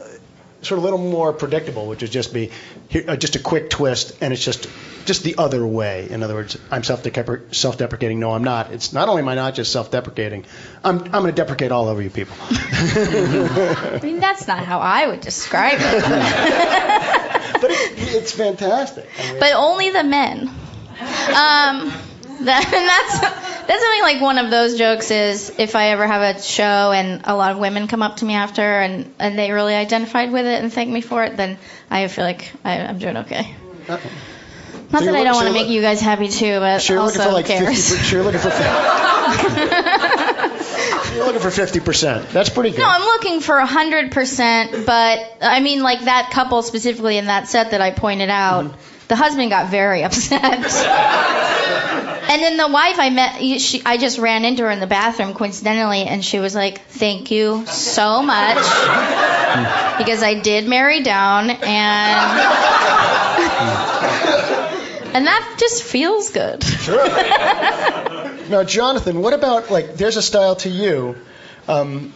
Sort of a little more predictable, which is just be here, uh, just a quick twist, and it's just just the other way. In other words, I'm self-depre- self-deprecating. No, I'm not. It's not only am I not just self-deprecating, I'm I'm going to deprecate all over you people. i mean that's not how i would describe it but it, it's fantastic. I mean, but only the men. Um, that, and that's that's something like one of those jokes is if I ever have a show and a lot of women come up to me after and and they really identified with it and thank me for it, then I feel like I, I'm doing okay. Not So that I don't want to make you guys happy too, but so you're also looking like cares? 50. So you're looking for. 50. You're looking for 50 percent. That's pretty good. No, I'm looking for hundred percent, but I mean, like that couple specifically in that set that I pointed out, Mm-hmm. the husband got very upset, and then the wife I met, she, I just ran into her in the bathroom coincidentally, and she was like, "Thank you so much," because I did marry down, and and that just feels good. Sure. now, Jonathan, what about like there's a style to you, um,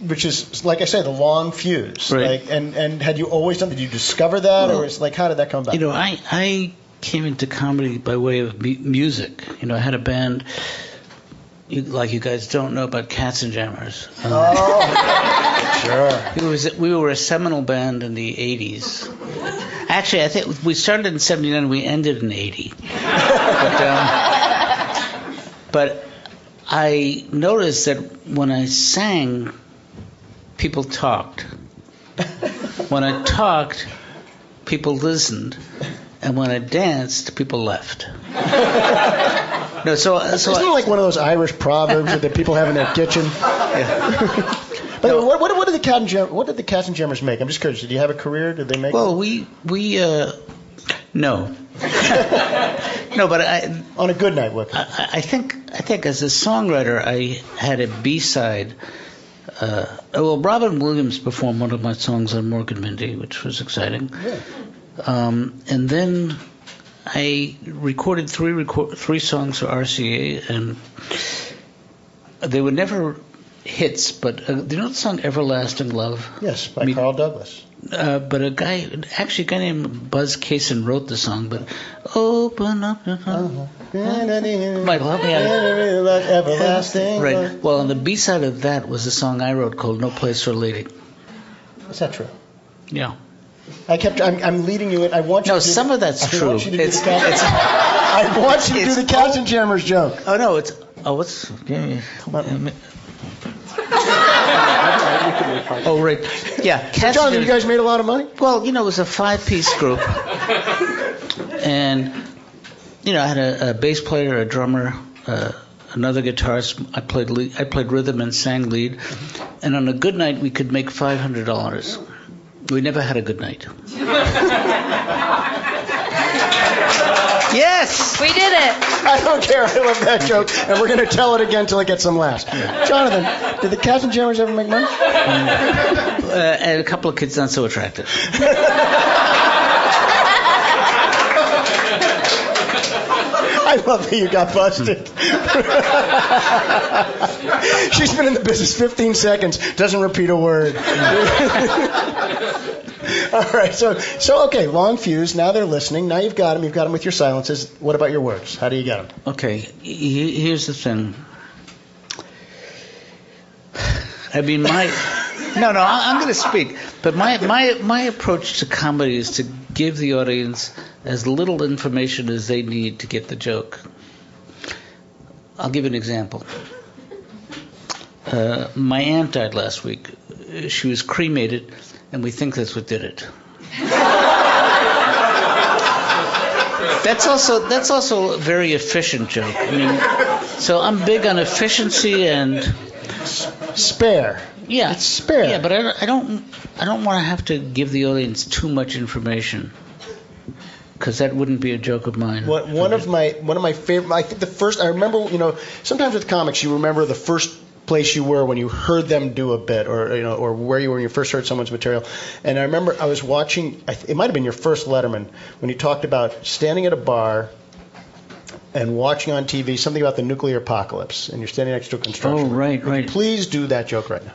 which is like I say, the long fuse. Right. Like, and and had you always done? Did you discover that, Well, or is like how did that come about? You know, I I came into comedy by way of mu- music. You know, I had a band. You, like you guys don't know about Katzenjammers. Um, oh, sure. It was we were a seminal band in the 80s. Actually, I think we started in 79 we ended in 80. But, um, but I noticed that when I sang, people talked. When I talked, people listened. And when I danced, people left. No, so, so Isn't it like one of those Irish proverbs that people have in their kitchen? Yeah. But what, what, what did the cat and Jam, what did the Katzenjammers make? I'm just curious. Did you have a career? Did they make? Well, we we uh, no, no, but I on a good night, what? I, I think I think as a songwriter, I had a B side. Uh, well, Robin Williams performed one of my songs on Mork and Mindy, which was exciting. Yeah. Um, and then I recorded three record, three songs for RCA, and they were never hits. But uh, do you know the song "Everlasting Love"? Yes, by Me- Carl Douglas. Uh, but a guy, actually, a guy named Buzz Cason wrote the song. But open up your heart. Michael, help me out. Everlasting. Right. Well, on the B side of that was a song I wrote called "No Place for a Lady." Is that true? Yeah. I kept. I'm, I'm leading you in. I want you. No, to do some the- of that's I true. Want you to do It's- the it's- I want you to do the Katzenjammers joke. Oh no, it's oh what's yeah, yeah. oh right yeah. Cats Jonathan, and you guys made a lot of money. Well, you know, it was a five-piece group, and you know, I had a, a bass player, a drummer, uh, another guitarist. I played lead, I played rhythm and sang lead, and on a good night we could make five hundred dollars. We never had a good night. Yes. We did it. I don't care. I love that joke, and we're going to tell it again until it gets some laughs. Jonathan, did the Katzenjammers ever make money? Uh, and a couple of kids not so attractive. I love that you got busted. She's been in the business 15 seconds, doesn't repeat a word. All right, so so okay, long fuse. Now they're listening. Now you've got them. You've got them with your silences. What about your words? How do you get them? Okay, here's the thing. I mean, my no, no, I- I'm going to speak, but my my my approach to comedy is to give the audience as little information as they need to get the joke. I'll give an example. Uh, my aunt died last week. Uh, She was cremated, and we think that's what did it. That's also that's also a very efficient joke. I mean, so I'm big on efficiency and Spare. yeah, It's spare. Yeah, but I, don't- I don't I don't want to have to give the audience too much information because that wouldn't be a joke of mine. One, one of my one of my favorite. I think the first. I remember. You know, sometimes with comics, you remember the first place you were when you heard them do a bit, or you know, or where you were when you first heard someone's material. And I remember I was watching. I th- it might have been your first Letterman when you talked about standing at a bar. And watching on TV something about the nuclear apocalypse, and you're standing next to a construction. Oh, right, Would right. Please do that joke right now.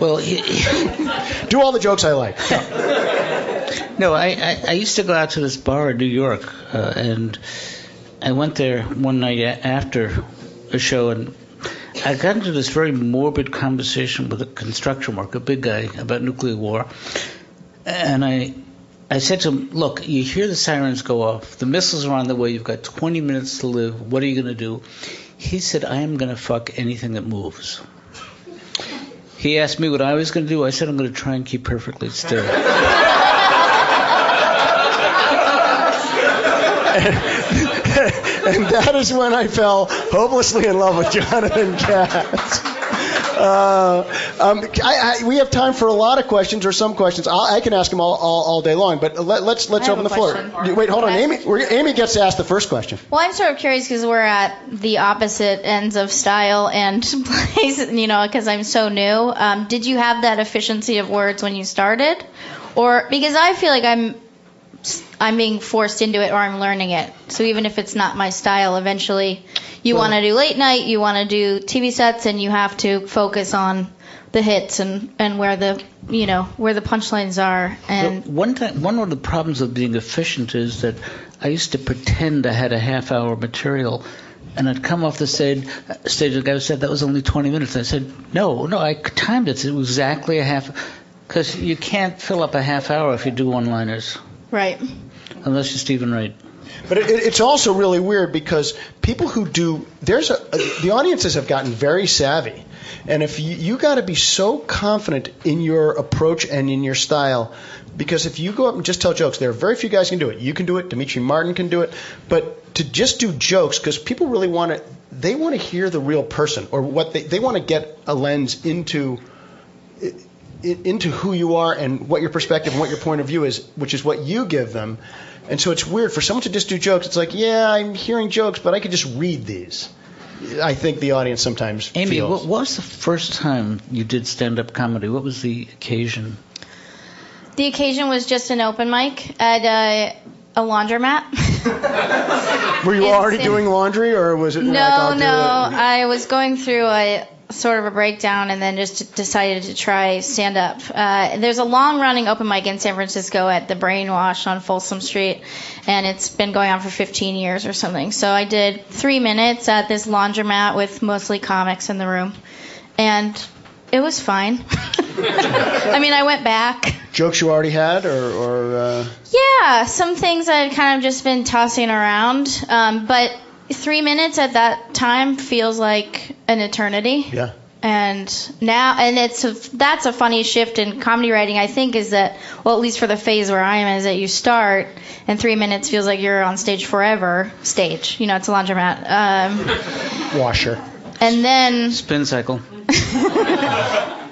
Well, Do all the jokes I like. No, I, I, I used to go out to this bar in New York, uh, and I went there one night a- after a show, and I got into this very morbid conversation with a construction worker, a big guy, about nuclear war. And I, I said to him, "Look, you hear the sirens go off. The missiles are on the way. You've got 20 minutes to live. What are you going to do?" He said, "I am going to fuck anything that moves." He asked me what I was going to do. I said, "I'm going to try and keep perfectly still." and that is when I fell hopelessly in love with Jonathan Katz. Uh, um, I, I, we have time for a lot of questions or some questions. I'll, I can ask them all, all, all day long, but let, let's let's I open a the floor. Wait, hold on, Amy. We're, Amy gets to ask the first question. Well, I'm sort of curious because we're at the opposite ends of style and place, you know, because I'm so new. Um, did you have that efficiency of words when you started, or because I feel like I'm I'm being forced into it or I'm learning it. So even if it's not my style, eventually you Well- want to do late night, you want to do TV sets, and you have to focus on the hits and and where the you know where the punchlines are and one time, one of the problems of being efficient is that I used to pretend I had a half hour material, and I'd come off the stage. Stage, the guy said that was only 20 minutes. I said, no, no, I timed it. It was exactly a half, because you can't fill up a half hour if you do one-liners, right. Unless you're Steven Wright. But it, it- it's also really weird because people who do there's a the audiences have gotten very savvy, and if you you got to be so confident in your approach and in your style, because if you go up and just tell jokes, there are very few guys can do it. You can do it. Demetri Martin can do it, but to just do jokes because people really want to they want to hear the real person or what they they want to get a lens into into who you are and what your perspective and what your point of view is, which is what you give them. And so it's weird for someone to just do jokes. It's like, yeah, I'm hearing jokes, but I could just read these. I think the audience sometimes Amy, feels. what, what was the first time you did stand-up comedy? What was the occasion? The occasion was just an open mic at a, a laundromat. Were you in already San- doing laundry, or was it no, like I'll no. it? I was going through a sort of a breakdown and then just decided to try stand up. Uh, there's a long running open mic in San Francisco at the Brainwash on Folsom Street, and it's been going on for 15 years or something. So I did three minutes at this laundromat with mostly comics in the room, and it was fine. I mean, I went back. Jokes you already had, or, or uh, Yeah, some things I'd kind of just been tossing around, um, but three minutes at that time feels like an eternity. yeah. And now, and it's a, that's a funny shift in comedy writing. I think is that well, at least for the phase where I am, is that you start and three minutes feels like you're on stage forever. Stage, you know, it's a laundromat. Um, Washer. and then Spin cycle.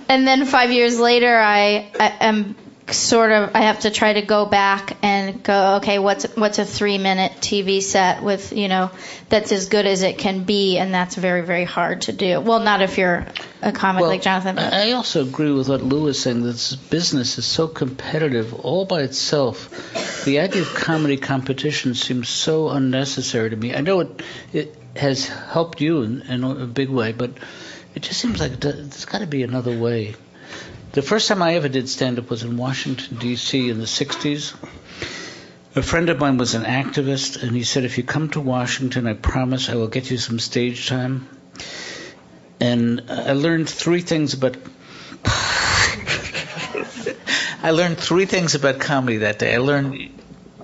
and then five years later, I, I am sort of I have to try to go back and go okay what's what's a 3 minute TV set with you know that's as good as it can be and that's very very hard to do well not if you're a comic like Jonathan but I also agree with what Lew was saying. This business is so competitive all by itself. The idea of comedy competition seems so unnecessary to me. I know it it has helped you in, in a big way, but it just seems like th- there's got to be another way. The first time I ever did stand up was in Washington D.C. in the '60s. A friend of mine was an activist, and he said, "If you come to Washington, I promise I will get you some stage time." and I learned three things about. I learned three things about comedy that day. I learned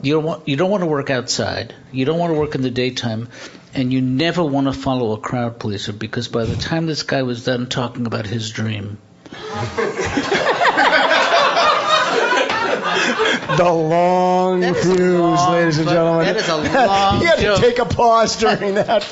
you don't want you don't want to work outside. You don't want to work in the daytime, and you never want to follow a crowd pleaser because by the time this guy was done talking about his dream, The long That is fuse, long ladies and gentlemen. that is a long He had joke. to take a pause during that.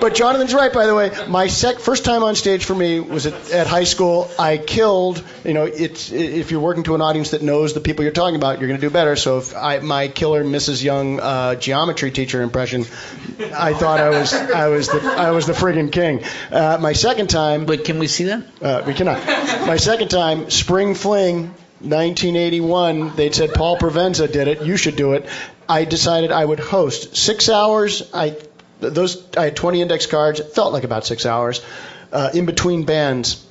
But Jonathan's right, by the way. My sec- first time on stage for me was at, at high school. I killed. You know, it's if you're working to an audience that knows the people you're talking about, you're going to do better. So if I, my killer Mrs. Young uh, geometry teacher impression, I thought I was I was the I was the friggin' king. Uh, my second time. Wait, can we see that? Uh, we cannot. My second time, Spring Fling, 1981. They said Paul Provenza did it. You should do it. I decided I would host six hours. I those I had 20 index cards. It felt like about six hours. Uh, in between bands.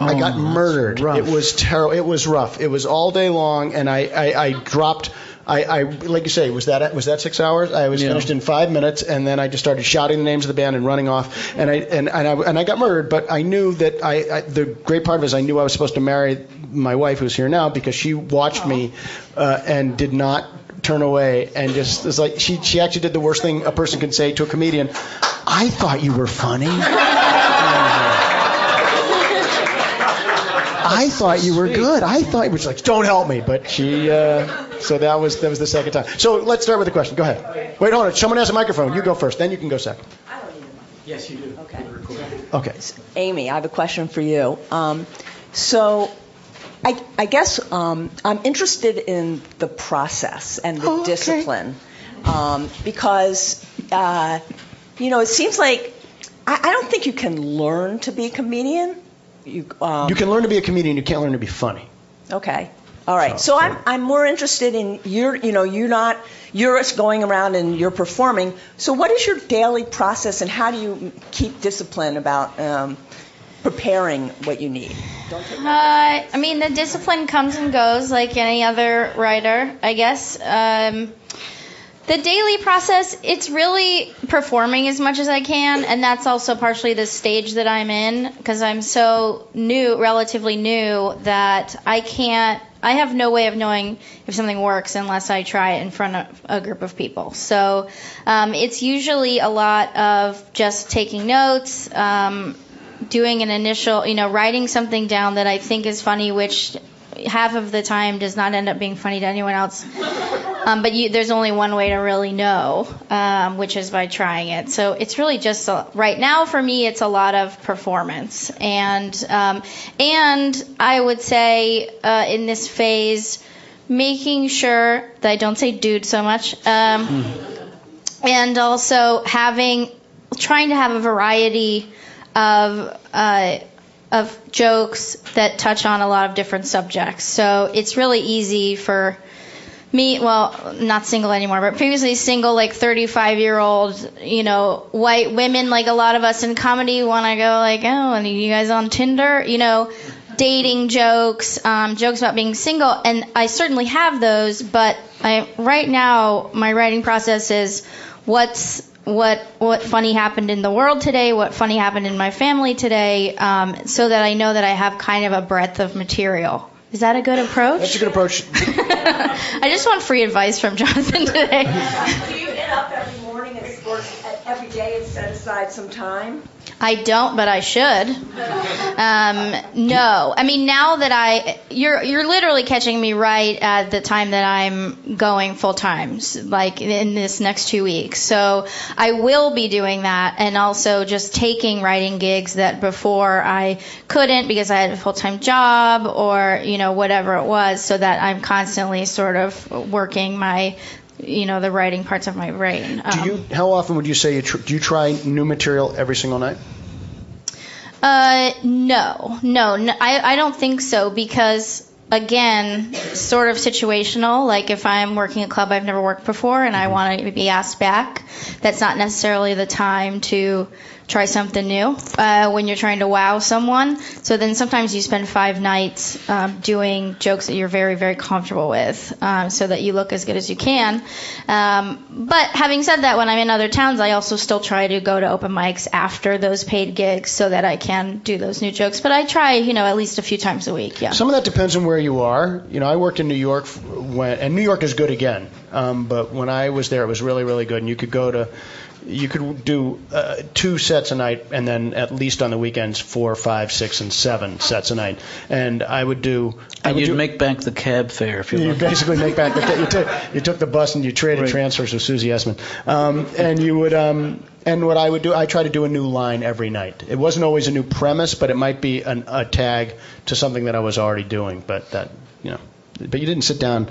I Oh, got murdered. rough. It was terrible. It was rough. It was all day long, and I, I, I dropped. I, I, like you say, was that was that six hours? I was Yeah. finished in five minutes, and then I just started shouting the names of the band and running off, and I and, and I and I got murdered. But I knew that I, I the great part of it is I knew I was supposed to marry my wife, who's here now, because she watched me uh, and did not turn away, and just it's like she she actually did the worst thing a person can say to a comedian. I thought you were funny. I thought you were good. I thought you were like, don't help me. But she, uh, so that was that was the second time. So let's start with the question. Go ahead. Wait, hold on. Someone has a microphone. You go first. Then you can go second. i don't you do. Okay. Okay. Amy, I have a question for you. Um, so, I, I guess um, I'm interested in the process and the Oh, okay. discipline um, because, uh, you know, it seems like I, I don't think you can learn to be a comedian. You, um, You can learn to be a comedian. You can't learn to be funny. Okay. All right. So I'm I'm more interested in you're you know you're not you're just going around and you're performing. So what is your daily process and how do you keep discipline about um, preparing what you need? Don't take Uh, I mean, the discipline comes and goes like any other writer, I guess. Um, the daily process, it's really performing as much as I can, and that's also partially the stage that I'm in because I'm so new, relatively new, that I can't. I have no way of knowing if something works unless I try it in front of a group of people. So um, it's usually a lot of just taking notes, um, doing an initial, you know, writing something down that I think is funny, which half of the time does not end up being funny to anyone else. Um, but you, there's only one way to really know, um, which is by trying it. So it's really just a, right now for me, it's a lot of performance, and um, and I would say uh, in this phase, making sure that I don't say dude so much. Um, and also having trying to have a variety of uh, of jokes that touch on a lot of different subjects. So it's really easy for me, well, not single anymore, but previously single, like 35 year old, you know, white women, like a lot of us in comedy want to go like, oh, and you guys on Tinder, you know, dating jokes, um, jokes about being single, and I certainly have those, but I right now my writing process is what's what what funny happened in the world today, what funny happened in my family today, um, so that I know that I have kind of a breadth of material. Is that a good approach? That's a good approach. I just want free advice from Jonathan today. Do you get up every morning and or at every day is set aside some time? I don't, but I should. Um, no, I mean now that I, you're you're literally catching me right at the time that I'm going full time, like in this next two weeks. So I will be doing that, and also just taking writing gigs that before I couldn't because I had a full time job or you know whatever it was, so that I'm constantly sort of working my you know the writing parts of my brain. Do Um, you? How often would you say you tr- do you try new material every single night? Uh, no, no, no I, I don't think so because again, sort of situational. Like if I'm working a club I've never worked before and I want to be asked back, that's not necessarily the time to try something new uh, when you're trying to wow someone. So then sometimes you spend five nights um, doing jokes that you're very, very comfortable with um, so that you look as good as you can. Um, but having said that, when I'm in other towns, I also still try to go to open mics after those paid gigs so that I can do those new jokes. But I try, you know, at least a few times a week, yeah. Some of that depends on where you are. You know, I worked in New York when, and New York is good again. Um, but when I was there, it was really, really good. And you could go to, you could do uh, two sets a night, and then at least on the weekends, four, five, six, and seven sets a night. And I would do. I And would you'd do, make back the cab fare if you you basically make back the you took you took the bus and you traded Right. transfers with Susie Essman, um, and you would um, and what I would do I try to do a new line every night. It wasn't always a new premise, but it might be an, a tag to something that I was already doing. But that you know, but you didn't sit down.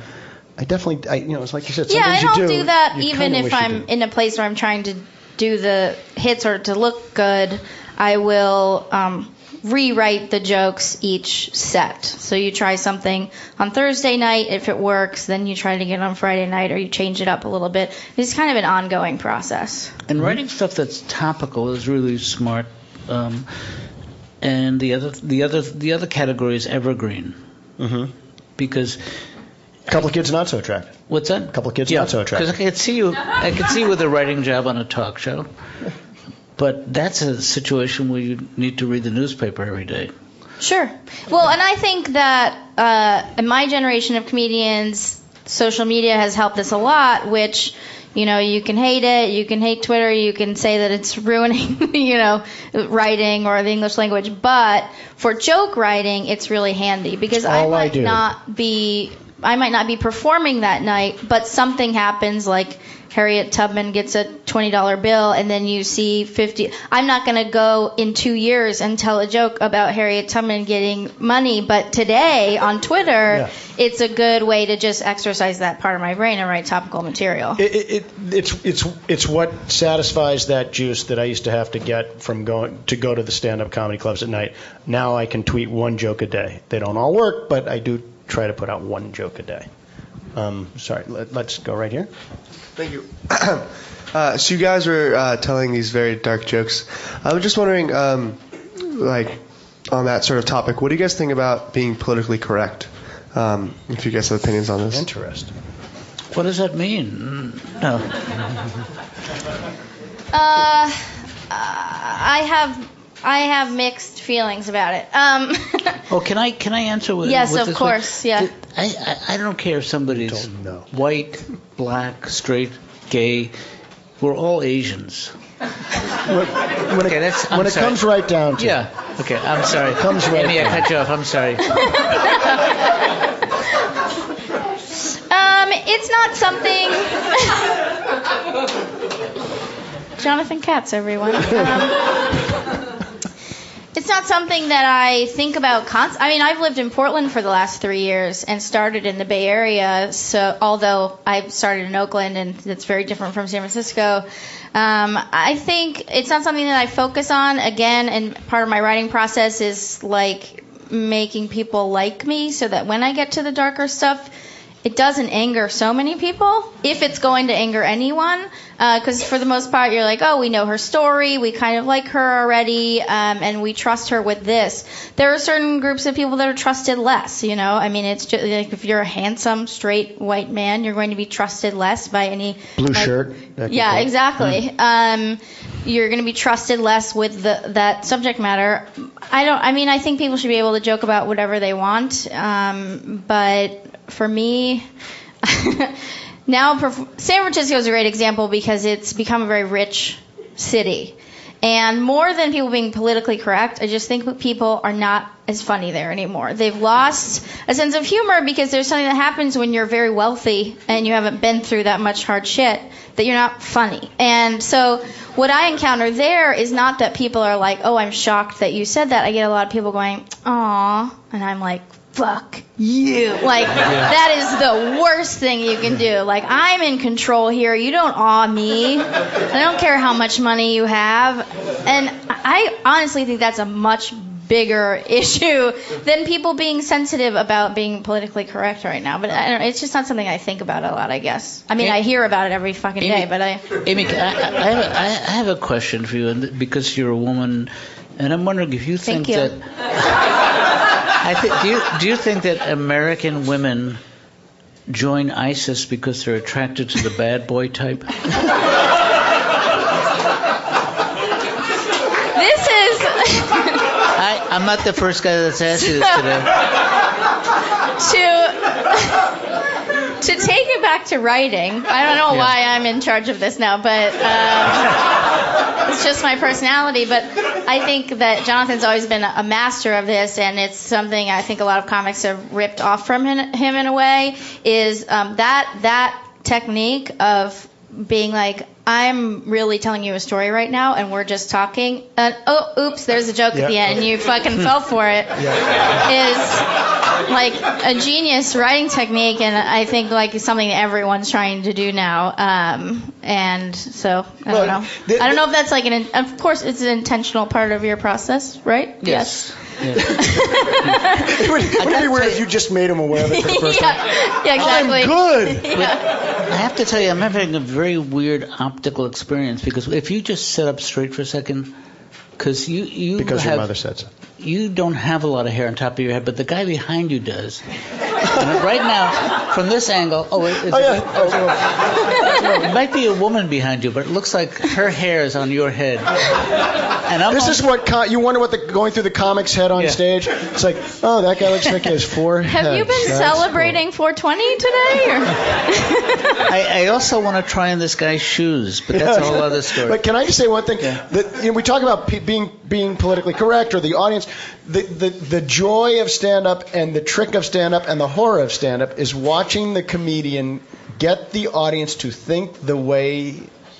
I definitely I, you know it's like you said. Yeah, things and you I'll do, do that even if I'm in a place where I'm trying to do the hits or to look good. I will um, rewrite the jokes each set. So you try something on Thursday night. If it works, then you try to get on Friday night, or you change it up a little bit. It's kind of an ongoing process. And writing stuff that's topical is really smart. Um, and the other, the other, the other category is evergreen Mhm. because A couple of kids not so attractive. what's that? A couple of kids Yeah, not so attractive. because. I could see you, I could see you with a writing job on a talk show. But that's a situation where you need to read the newspaper every day. Sure. Well, and I think that uh, in my generation of comedians, social media has helped us a lot, which, you know, you can hate it, you can hate Twitter, you can say that it's ruining, you know, writing or the English language, but for joke writing, it's really handy because I all I might not be. I might not be performing that night, but something happens like Harriet Tubman gets a $20 bill and then you see 50 I'm not going to go in 2 years and tell a joke about Harriet Tubman getting money, but today on Twitter Yeah. it's a good way to just exercise that part of my brain and write topical material. It, it, it, it's it's it's what satisfies that juice that I used to have to get from going to go to the stand-up comedy clubs at night. Now I can tweet one joke a day. They don't all work, but I do try to put out one joke a day. Um, sorry, let, let's go right here. Thank you. uh, so you guys were uh, telling these very dark jokes. I was just wondering, um, like, on that sort of topic, what do you guys think about being politically correct? Um, if you guys have opinions on this. Interesting. What does that mean? No. Uh, I have I have mixed feelings about it. Um, Oh, can I can I answer with Yes, with of this course, one? yeah. I, I I don't care if somebody's white, black, straight, gay. We're all Asians. When, when Okay, it, that's- when it comes right down to Yeah. Okay. I'm sorry. Comes right Amy, I cut you off. I'm sorry. Um, it's not something. Jonathan Katz, everyone. Um, it's not something that I think about const- I mean, I've lived in Portland for the last three years and started in the Bay Area. So, although I started in Oakland and it's very different from San Francisco, um, I think it's not something that I focus on. Again, and part of my writing process is like making people like me so that when I get to the darker stuff, it doesn't anger so many people if it's going to anger anyone because for the most part you're like oh we know her story we kind of like her already um, and we trust her with this there are certain groups of people that are trusted less you know i mean it's just like if you're a handsome straight white man you're going to be trusted less by any blue like- shirt. yeah, exactly. Um, you're going to be trusted less with the, that subject matter. I don't. I mean, I think people should be able to joke about whatever they want. Um, but for me, now San Francisco is a great example because it's become a very rich city. And more than people being politically correct, I just think people are not as funny there anymore. They've lost a sense of humor because there's something that happens when you're very wealthy and you haven't been through that much hard shit that you're not funny. And so what I encounter there is not that people are like, "Oh, I'm shocked that you said that." I get a lot of people going, "Aw," and I'm like, "Fuck you!" Like that is the worst thing you can do. Like I'm in control here. You don't awe me. I don't care how much money you have. And I honestly think that's a much bigger issue than people being sensitive about being politically correct right now. But I don't it's just not something I think about a lot, I guess. I mean, I hear about it every fucking day, but I. Amy, I, I, have a, I have a question for you, and because you're a woman, and I'm wondering if you think you. that. I think, do you do you think that American women join ISIS because they're attracted to the bad boy type? This is. I, I'm not the first guy that's asked you this today. to to take it back to writing. I don't know why I'm in charge of this now, but um, it's just my personality. But I think that Jonathan's always been a master of this, and it's something I think a lot of comics have ripped off from him, him in a way. Is um, that that technique of being like, I'm really telling you a story right now, and we're just talking. And, oh, oops, there's a joke Yeah. at the end, and you fucking fell for it. Is like a genius writing technique, and I think like something everyone's trying to do now. Um, and so I Well, don't know. I don't know if that's like an. Of course, it's an intentional part of your process, right? Yes. It would, would it be weird if you just made him aware of it for the first time? yeah, yeah, exactly. I'm good. I have to tell you, I'm having a very weird optical experience because if you just sit up straight for a second, because you you Because your mother said so. you don't have a lot of hair on top of your head, but the guy behind you does. And right now, from this angle, oh, oh it, oh, it's, Oh, yeah. it might be a woman behind you, but it looks like her hair is on your head. And I'm This on- is what co- you wonder what the going through the comics head on Yeah. stage. It's like, oh, that guy looks like he has four. Have you been That's celebrating 420 today? Or? I, I also want to try on this guy's shoes, but that's a whole other story. But can I just say one thing? Yeah. That, you know, we talk about pe- being being politically correct or the audience. The, the the joy of stand up and the trick of stand up and the horror of stand up is watching the comedian get the audience to think the way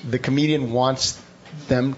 the comedian wants them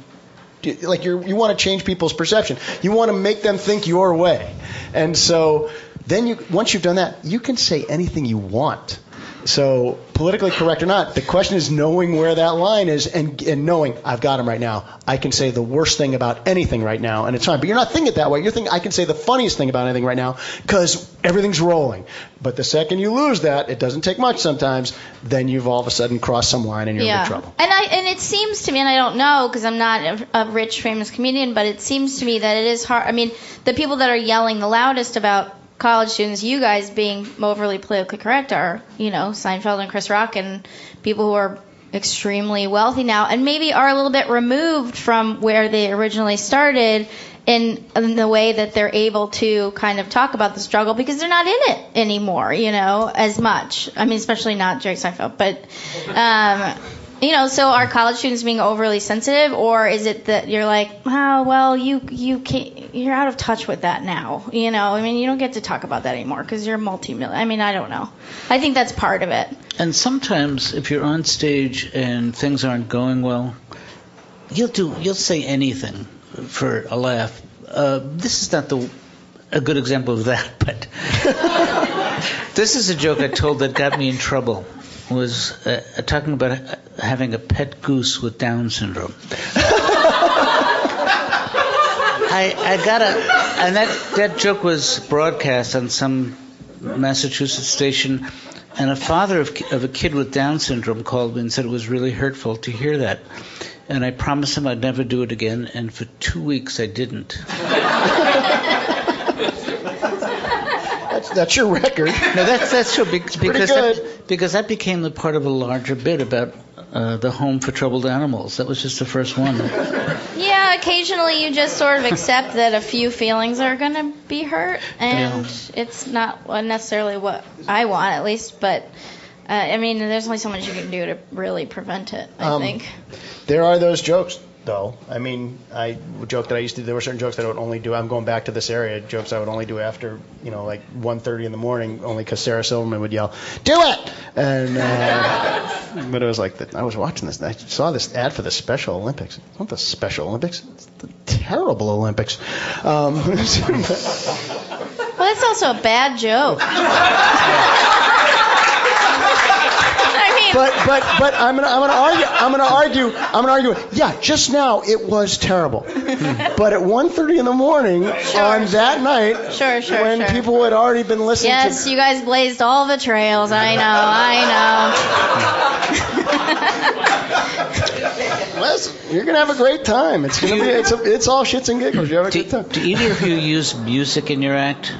like you you want to change people's perception. You want to make them think your way. And so then you once you've done that, you can say anything you want. So politically correct or not, the question is knowing where that line is and, and knowing I've got him right now. I can say the worst thing about anything right now, and it's fine. But you're not thinking it that way. You're thinking I can say the funniest thing about anything right now because everything's rolling. But the second you lose that, it doesn't take much sometimes. Then you've all of a sudden crossed some line and you're in trouble. And I and it seems to me, and I don't know because I'm not a, a rich famous comedian, but it seems to me that it is hard. I mean, the people that are yelling the loudest about college students, you guys being overly politically correct, are you know Seinfeld and Chris Rock and people who are extremely wealthy now, and maybe are a little bit removed from where they originally started. In, in the way that they're able to kind of talk about the struggle because they're not in it anymore, you know, as much. I mean, especially not Jerry Seinfeld, but um, you know, so are college students being overly sensitive, or is it that you're like, oh, well, you you can't, you're out of touch with that now, you know? I mean, you don't get to talk about that anymore because you're multi-million. I mean, I don't know. I think that's part of it. And sometimes, if you're on stage and things aren't going well, you'll do you'll say anything for a laugh. Uh, this is not the a good example of that, but this is a joke I told that got me in trouble. Was uh, talking about uh, having a pet goose with Down syndrome. I, I got a, and that, that joke was broadcast on some Massachusetts station, and a father of, of a kid with Down syndrome called me and said it was really hurtful to hear that. And I promised him I'd never do it again, and for two weeks I didn't. That's, that's your record. No, that's that's true because that, because that became the part of a larger bit about uh, the home for troubled animals. That was just the first one. Yeah, occasionally you just sort of accept that a few feelings are going to be hurt, and it's not necessarily what I want, at least. But uh, I mean, there's only so much you can do to really prevent it. I Um, think. There are those jokes though. I mean, I joke that I used to. There were certain jokes that I would only do. I'm going back to this area. Jokes I would only do after, you know, like 1:30 in the morning, only because Sarah Silverman would yell, "Do it!" And uh, but it was like that. I was watching this. And I saw this ad for the Special Olympics. It's not the Special Olympics. It's the terrible Olympics. Um, Well, that's also a bad joke. I mean, but but but I'm gonna I'm gonna argue I'm gonna argue I'm gonna argue. Yeah, just now it was terrible. but at 1:30 in the morning on that night, Sure, sure, when sure. people had already been listening yes, to. you guys blazed all the trails. I know, I know. Listen, you're gonna have a great time. It's gonna be it's a, it's all shits and giggles. You have a good time. Do either of you use music in your act?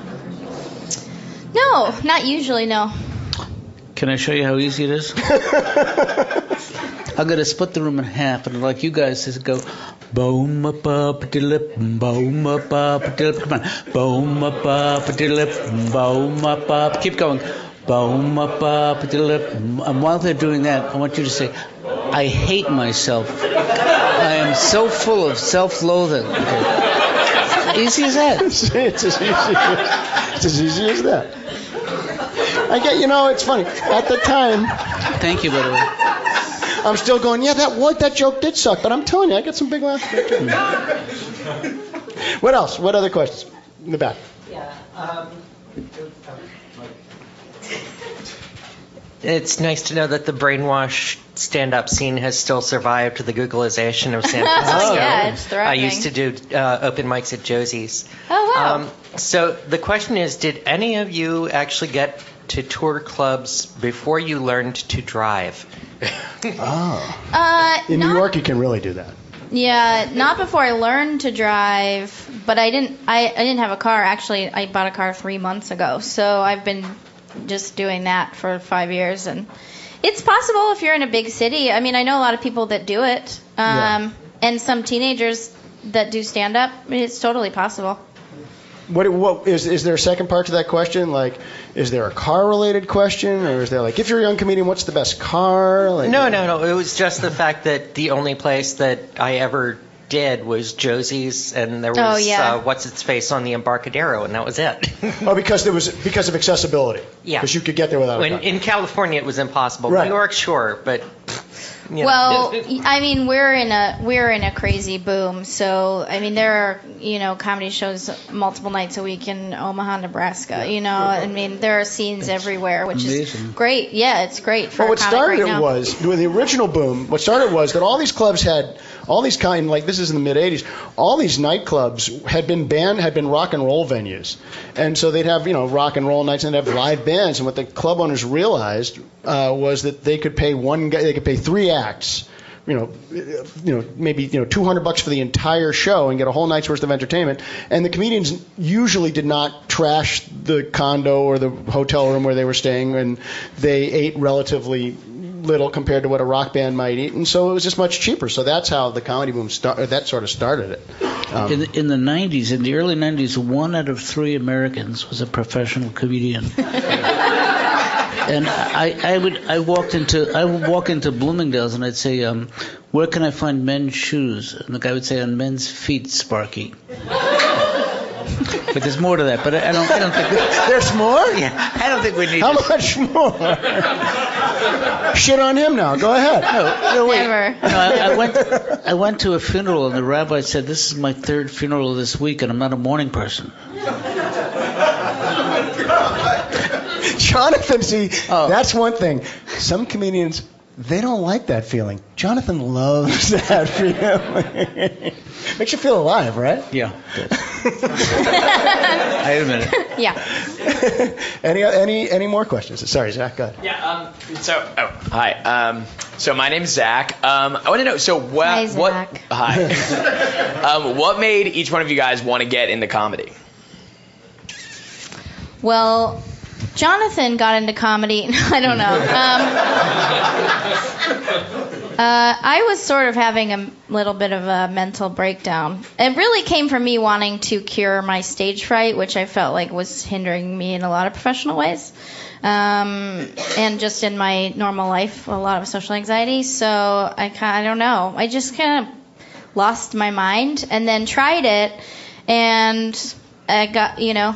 No, not usually. No. Can I show you how easy it is? I'm gonna split the room in half, and like you guys, just go boom up up lip, boom up up lip, come on, boom up up lip, boom up up, keep going, boom up up lip. And while they're doing that, I want you to say, I hate myself. I am so full of self-loathing. Okay. Easy as that. it's, as easy as, it's as easy as that. I get, you know, it's funny. At the time, Thank you, by the way. I'm still going. Yeah, that what that joke did suck, but I'm telling you, I got some big laughs. There what else? What other questions? In the back. Yeah. Um, it's nice to know that the brainwash stand-up scene has still survived to the Googleization of San Francisco. Oh, yeah, it's I used to do uh, open mics at Josie's. Oh wow. Um, so the question is, did any of you actually get to tour clubs before you learned to drive? Oh. uh, In not New York, you can really do that. Yeah, not before I learned to drive, but I didn't. I, I didn't have a car. Actually, I bought a car three months ago, so I've been just doing that for five years, and it's possible if you're in a big city. I mean, I know a lot of people that do it, um, Yeah. and some teenagers that do stand up. I mean, it's totally possible. What, what is is there a second part to that question? Like, is there a car related question, or is there like, if you're a young comedian, what's the best car? Like, No, no, no. It was just the fact that the only place that I ever did was Josie's, and there was Oh, yeah. uh, what's its face on the Embarcadero, and that was it. Oh, because there was because of accessibility. Yeah. Because you could get there without a When, car. in California, it was impossible. Right. New York, sure, but you know. Well, I mean, we're in a we're in a crazy boom. So, I mean, there are you know comedy shows multiple nights a week in Omaha, Nebraska. You know, I mean, there are scenes everywhere, which Amazing. is great. Yeah, it's great for Well, what a started right it now. was with the original boom. What started was that all these clubs had all these kind like this is in the mid '80s. All these nightclubs had been banned, had been rock and roll venues, and so they'd have you know rock and roll nights and they'd have live bands. And what the club owners realized uh, was that they could pay one guy, they could pay three acts. You know, uh, you know, maybe you know, 200 bucks for the entire show and get a whole night's worth of entertainment. And the comedians usually did not trash the condo or the hotel room where they were staying, and they ate relatively little compared to what a rock band might eat, and so it was just much cheaper. So that's how the comedy boom start. That sort of started it. Um, in, the, in the 90s, in the early 90s, one out of three Americans was a professional comedian. and I, I would, I walked into, I would walk into Bloomingdale's and I'd say, um, "Where can I find men's shoes?" And the guy would say, "On men's feet, Sparky." but there's more to that. But I, I don't, I don't think there's more. Yeah, I don't think we need. How to- much more? Shit on him now. Go ahead. No, no, wait. Never. No, I, I went. I went to a funeral, and the rabbi said, "This is my third funeral this week, and I'm not a morning person." Jonathan, see, Oh. that's one thing. Some comedians, they don't like that feeling. Jonathan loves that feeling. Makes you feel alive, right? Yeah. I admit it. Yeah. any any any more questions? Sorry, Zach. Go ahead. Yeah. Um. So, oh, hi. Um. So my name's Zach. Um. I want to know. So what? Hi, What? Hi. um. What made each one of you guys want to get into comedy? Well, Jonathan got into comedy. I don't know. Um, uh, I was sort of having a little bit of a mental breakdown. It really came from me wanting to cure my stage fright, which I felt like was hindering me in a lot of professional ways. Um, and just in my normal life, a lot of social anxiety. So I kind I don't know. I just kind of lost my mind, and then tried it, and I got you know.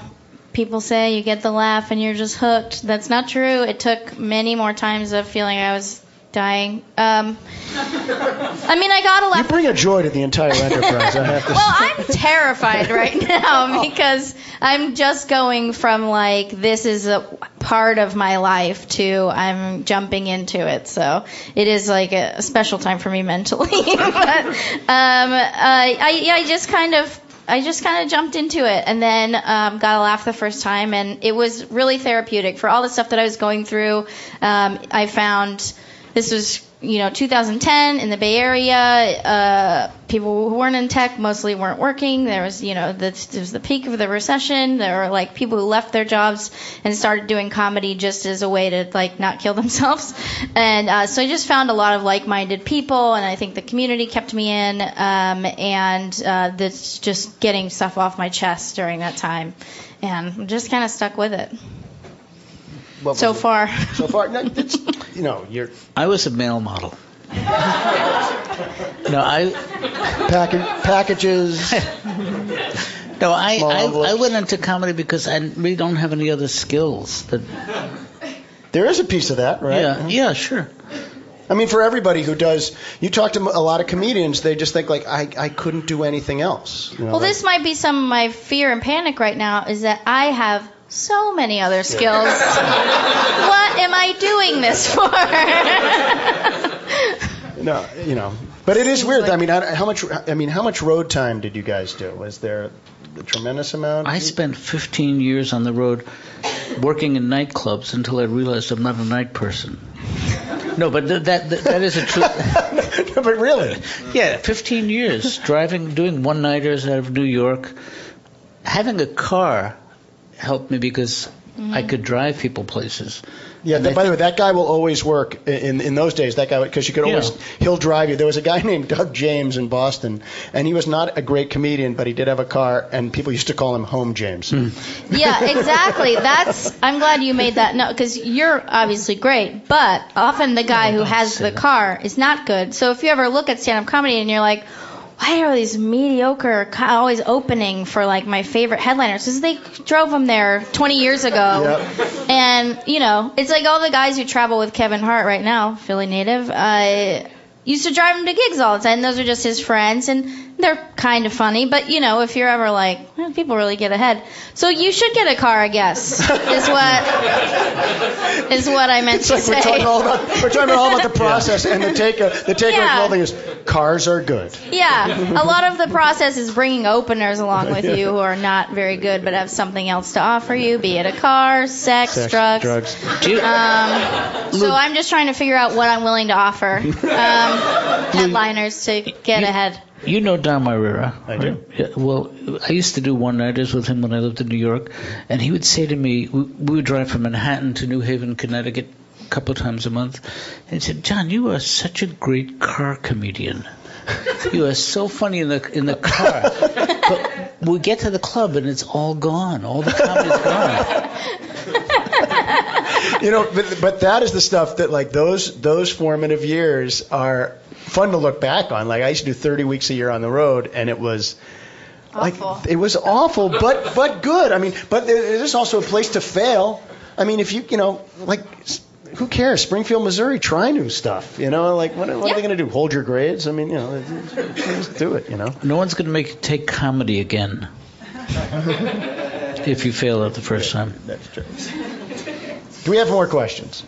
People say you get the laugh and you're just hooked. That's not true. It took many more times of feeling I was dying. Um, I mean, I got a laugh. You bring a joy to the entire enterprise. I have to Well, I'm terrified right now because I'm just going from like this is a part of my life to I'm jumping into it. So it is like a, special time for me mentally. but um, uh, I I just kind of I just kind of jumped into it and then um, got a laugh the first time, and it was really therapeutic for all the stuff that I was going through. Um, I found this was you know 2010 in the Bay Area. Uh, people who weren't in tech mostly weren't working. There was you know the, it was the peak of the recession. There were like people who left their jobs and started doing comedy just as a way to like not kill themselves. And uh, so I just found a lot of like-minded people, and I think the community kept me in. Um, and uh, that's just getting stuff off my chest during that time, and I'm just kind of stuck with it. What was so it? far. So far, no, it's, you know, you're I was a male model. no, I package, packages. no, I, I I went into comedy because I really don't have any other skills. That There is a piece of that, right? Yeah, yeah, sure. I mean, for everybody who does, you talk to a lot of comedians, they just think like, I, I couldn't do anything else. You know, Well, like- this might be some of my fear and panic right now is that I have so many other skills. what am I doing this for? No, you know, but it is weird. I mean, how much? I mean, how much road time did you guys do? Was there a tremendous amount? I spent 15 years on the road working in nightclubs until I realized I'm not a night person. No, but th- that, that that is a true. but really, yeah, 15 years driving, doing one nighters out of New York. Having a car helped me because I could drive people places. Yeah. That, by the way, that guy will always work in in those days. That guy because you could always Yeah. he'll drive you. There was a guy named Doug James in Boston, and he was not a great comedian, but he did have a car, and people used to call him Home James. Hmm. yeah, exactly. That's. I'm glad you made that note because you're obviously great, but often the guy who has the car is not good. So if you ever look at stand-up comedy and you're like. Why are these mediocre always opening for like my favorite headliners? Because they drove them there 20 years ago, and you know it's like all the guys who travel with Kevin Hart right now, Philly native, uh, used to drive him to gigs all the time. Those are just his friends, and they're kind of funny. But you know, if you're ever like, well, people really get ahead, so you should get a car, I guess. Is what is what I meant It's to like say. we're talking all about we're talking all about the process, and the take the take Yeah. of the whole thing is cars are good. Yeah, a lot of the process is bringing openers along with you who are not very good but have something else to offer you, be it a car, sex, Sex, drugs. drugs. Um, so I'm just trying to figure out what I'm willing to offer um, headliners to get ahead. You know Don Marrera. I do. right? Yeah, well, I used to do one-nighters with him when I lived in New York, and he would say to me, we, we would drive from Manhattan to New Haven, Connecticut, a couple of times a month, and he said, "John, you are such a great car comedian. You are so funny in the in the car, but we get to the club and it's all gone. All the comedy's gone." You know, but, but that is the stuff that like those those formative years are fun to look back on. Like I used to do 30 weeks a year on the road, and it was like it was awful, but but good. I mean, but there- there's also a place to fail. I mean, if you you know like. Who cares? Springfield, Missouri, try new stuff. You know, like what, what are they going to do? Hold your grades? I mean, you know, just do it. You know. No one's going to make you take comedy again if you fail it the first time. That's true. Do we have more questions?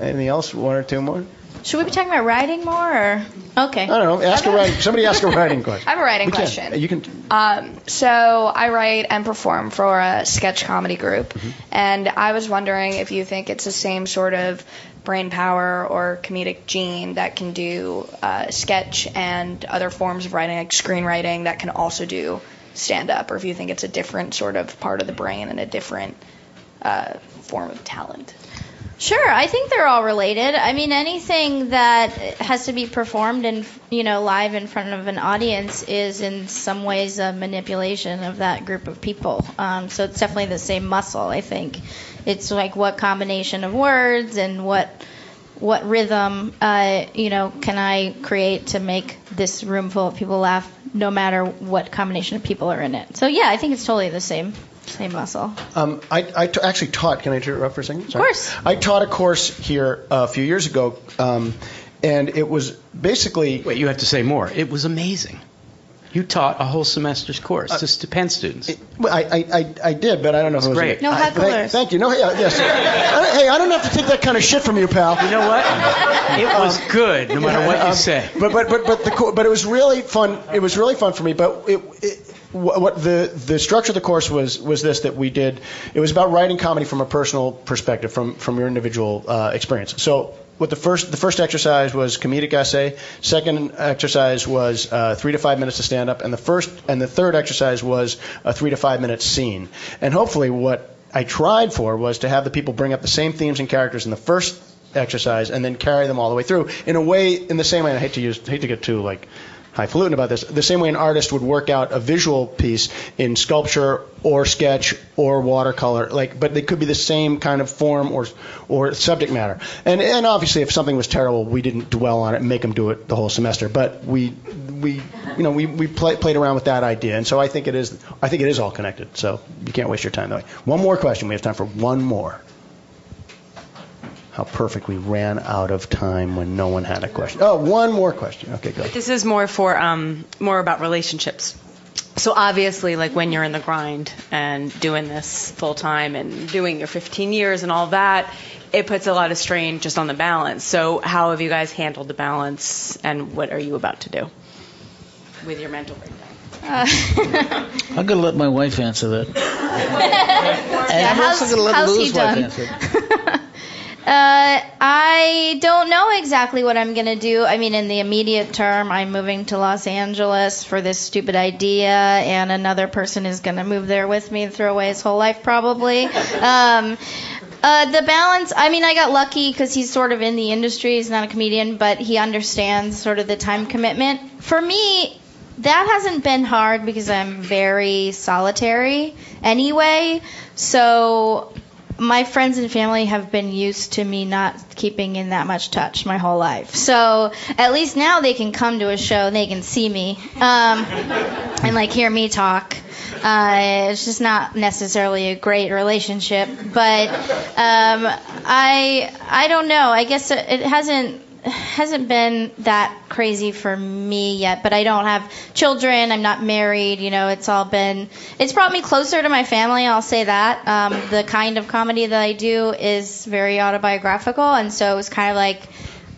Anything else? One or two more? Should we be talking about writing more? Or? Okay. I don't know. Ask a writing. Somebody ask a writing question. I have a writing We can. question. You can. Um, so I write and perform for a sketch comedy group, Mm-hmm. and I was wondering if you think it's the same sort of brain power or comedic gene that can do uh, sketch and other forms of writing, like screenwriting, that can also do stand up, or if you think it's a different sort of part of the brain and a different uh, form of talent. Sure, I think they're all related. I mean, anything that has to be performed in, you know, live in front of an audience is in some ways a manipulation of that group of people. Um, so it's definitely the same muscle. I think it's like what combination of words and what what rhythm, uh, you know, can I create to make this room full of people laugh, no matter what combination of people are in it. So yeah, I think it's totally the same, same muscle. Um, I, I t- actually taught. Can I interrupt for a second? Of course. I taught a course here a few years ago, um, and it was basically. Wait, you have to say more. It was amazing. You taught a whole semester's course to st- Penn students. Well, I, I, I, I did, but I don't know That's who was great. it. No hecklers. Thank, thank you. No, yeah, yes. I hey, I don't have to take that kind of shit from you, pal. You know what? It was good, no matter what you um, say. But but but but the but it was really fun. It was really fun for me. But it, it what what the the structure of the course was was this that we did. It was about writing comedy from a personal perspective, from from your individual uh, experience. So. What the first the first exercise was comedic essay. Second exercise was uh, three to five minutes to stand up, and the first and the third exercise was a three to five minute scene. And hopefully, what I tried for was to have the people bring up the same themes and characters in the first exercise and then carry them all the way through in a way in the same way I hate to use hate to get too like highfalutin about this the same way an artist would work out a visual piece in sculpture or sketch or watercolor like but they could be the same kind of form or or subject matter. And and obviously if something was terrible we didn't dwell on it and make them do it the whole semester but we we you know we we play, played around with that idea. And so I think it is I think it is all connected. So you can't waste your time that way. One more question. We have time for one more how perfect we ran out of time when no one had a question. Oh, one more question. Okay, go. This is more for um, more about relationships. So obviously, like when you're in the grind and doing this full time and doing your 15 years and all that, it puts a lot of strain just on the balance. So how have you guys handled the balance, and what are you about to do with your mental breakdown? I'm going to let my wife answer that. Yeah, I'm also how's- going to let how's he Lew's wife done? Uh, I don't know exactly what I'm going to do. I mean, in the immediate term, I'm moving to Los Angeles for this stupid idea, and another person is going to move there with me and throw away his whole life, probably. Um, uh, the balance, I mean, I got lucky because he's sort of in the industry. He's not a comedian, but he understands sort of the time commitment. For me, that hasn't been hard because I'm very solitary anyway. So my friends and family have been used to me not keeping in that much touch my whole life. So at least now they can come to a show and they can see me um, and like hear me talk. Uh, it's just not necessarily a great relationship, but um, I I don't know. I guess it hasn't hasn't been that crazy for me yet, but I don't have children. I'm not married. You know, it's all been, it's brought me closer to my family. I'll say that. Um, the kind of comedy that I do is very autobiographical, and so it was kind of like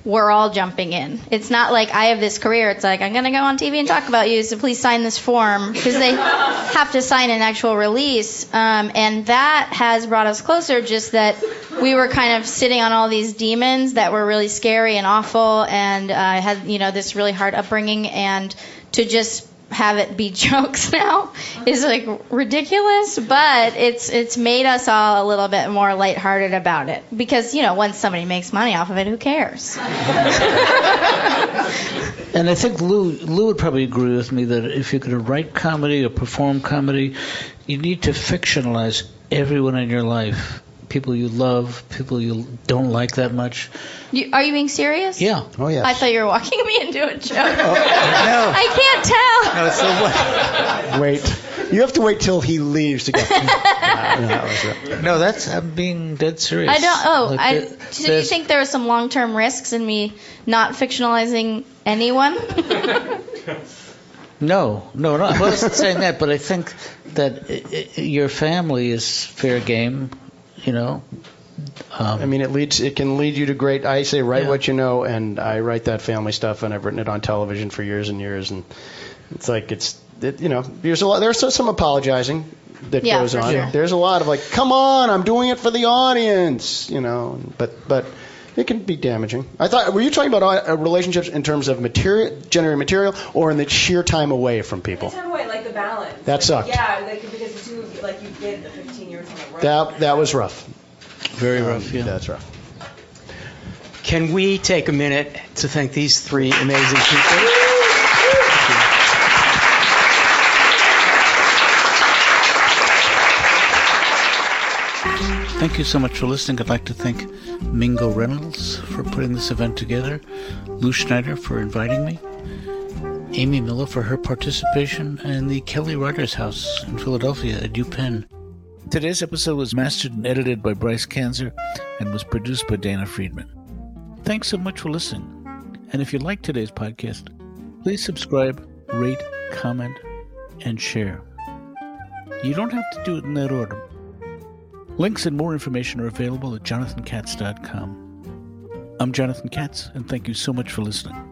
we're all jumping in. It's not like I have this career. It's like I'm gonna go on TV and talk about you, so please sign this form because they have to sign an actual release, um, and that has brought us closer. Just that we were kind of sitting on all these demons that were really scary and awful, and uh, had you know this really hard upbringing, and to just have it be jokes now is like ridiculous, but it's it's made us all a little bit more lighthearted about it because you know once somebody makes money off of it, who cares? And I think Lew, Lew would probably agree with me that if you're going to write comedy or perform comedy, you need to fictionalize everyone in your life. People you love, people you don't like that much. You, are you being serious? Yeah. Oh yeah. I thought you were walking me into a joke. Oh, no. I can't tell. No, so what? Wait. You have to wait till he leaves to go. no, that. No, that's I'm being dead serious. I don't. Oh, Like, I, there- so you think there are some long-term risks in me not fictionalizing anyone? No, no, no. I wasn't saying that, but I think that i i your family is fair game. You know. Um, I mean, it leads. It can lead you to great. I say write Yeah. what you know, and I write that family stuff, and I've written it on television for years and years, and it's like it's. It, you know, there's a lot. There's some apologizing that Yeah, goes on. sure. There's a lot of like, come on, I'm doing it for the audience. You know, but but. It can be damaging. I thought. Were you talking about uh, relationships in terms of material, generating material, or in the sheer time away from people? Time away, like the balance. That sucked. Yeah, like because the two, like you did the 15 That that was rough. Very Um, rough. Yeah. That's rough. Can we take a minute to thank these three amazing people? Thank you so much for listening. I'd like to thank Mingo Reynolds for putting this event together, Lew Schneider for inviting me, Amy Miller for her participation, and the Kelly Writers House in Philadelphia at UPenn. Today's episode was mastered and edited by Bryce Kanzer and was produced by Dana Friedman. Thanks so much for listening. And if you like today's podcast, please subscribe, rate, comment, and share. You don't have to do it in that order. Links and more information are available at jonathankatz.com. I'm Jonathan Katz, and thank you so much for listening.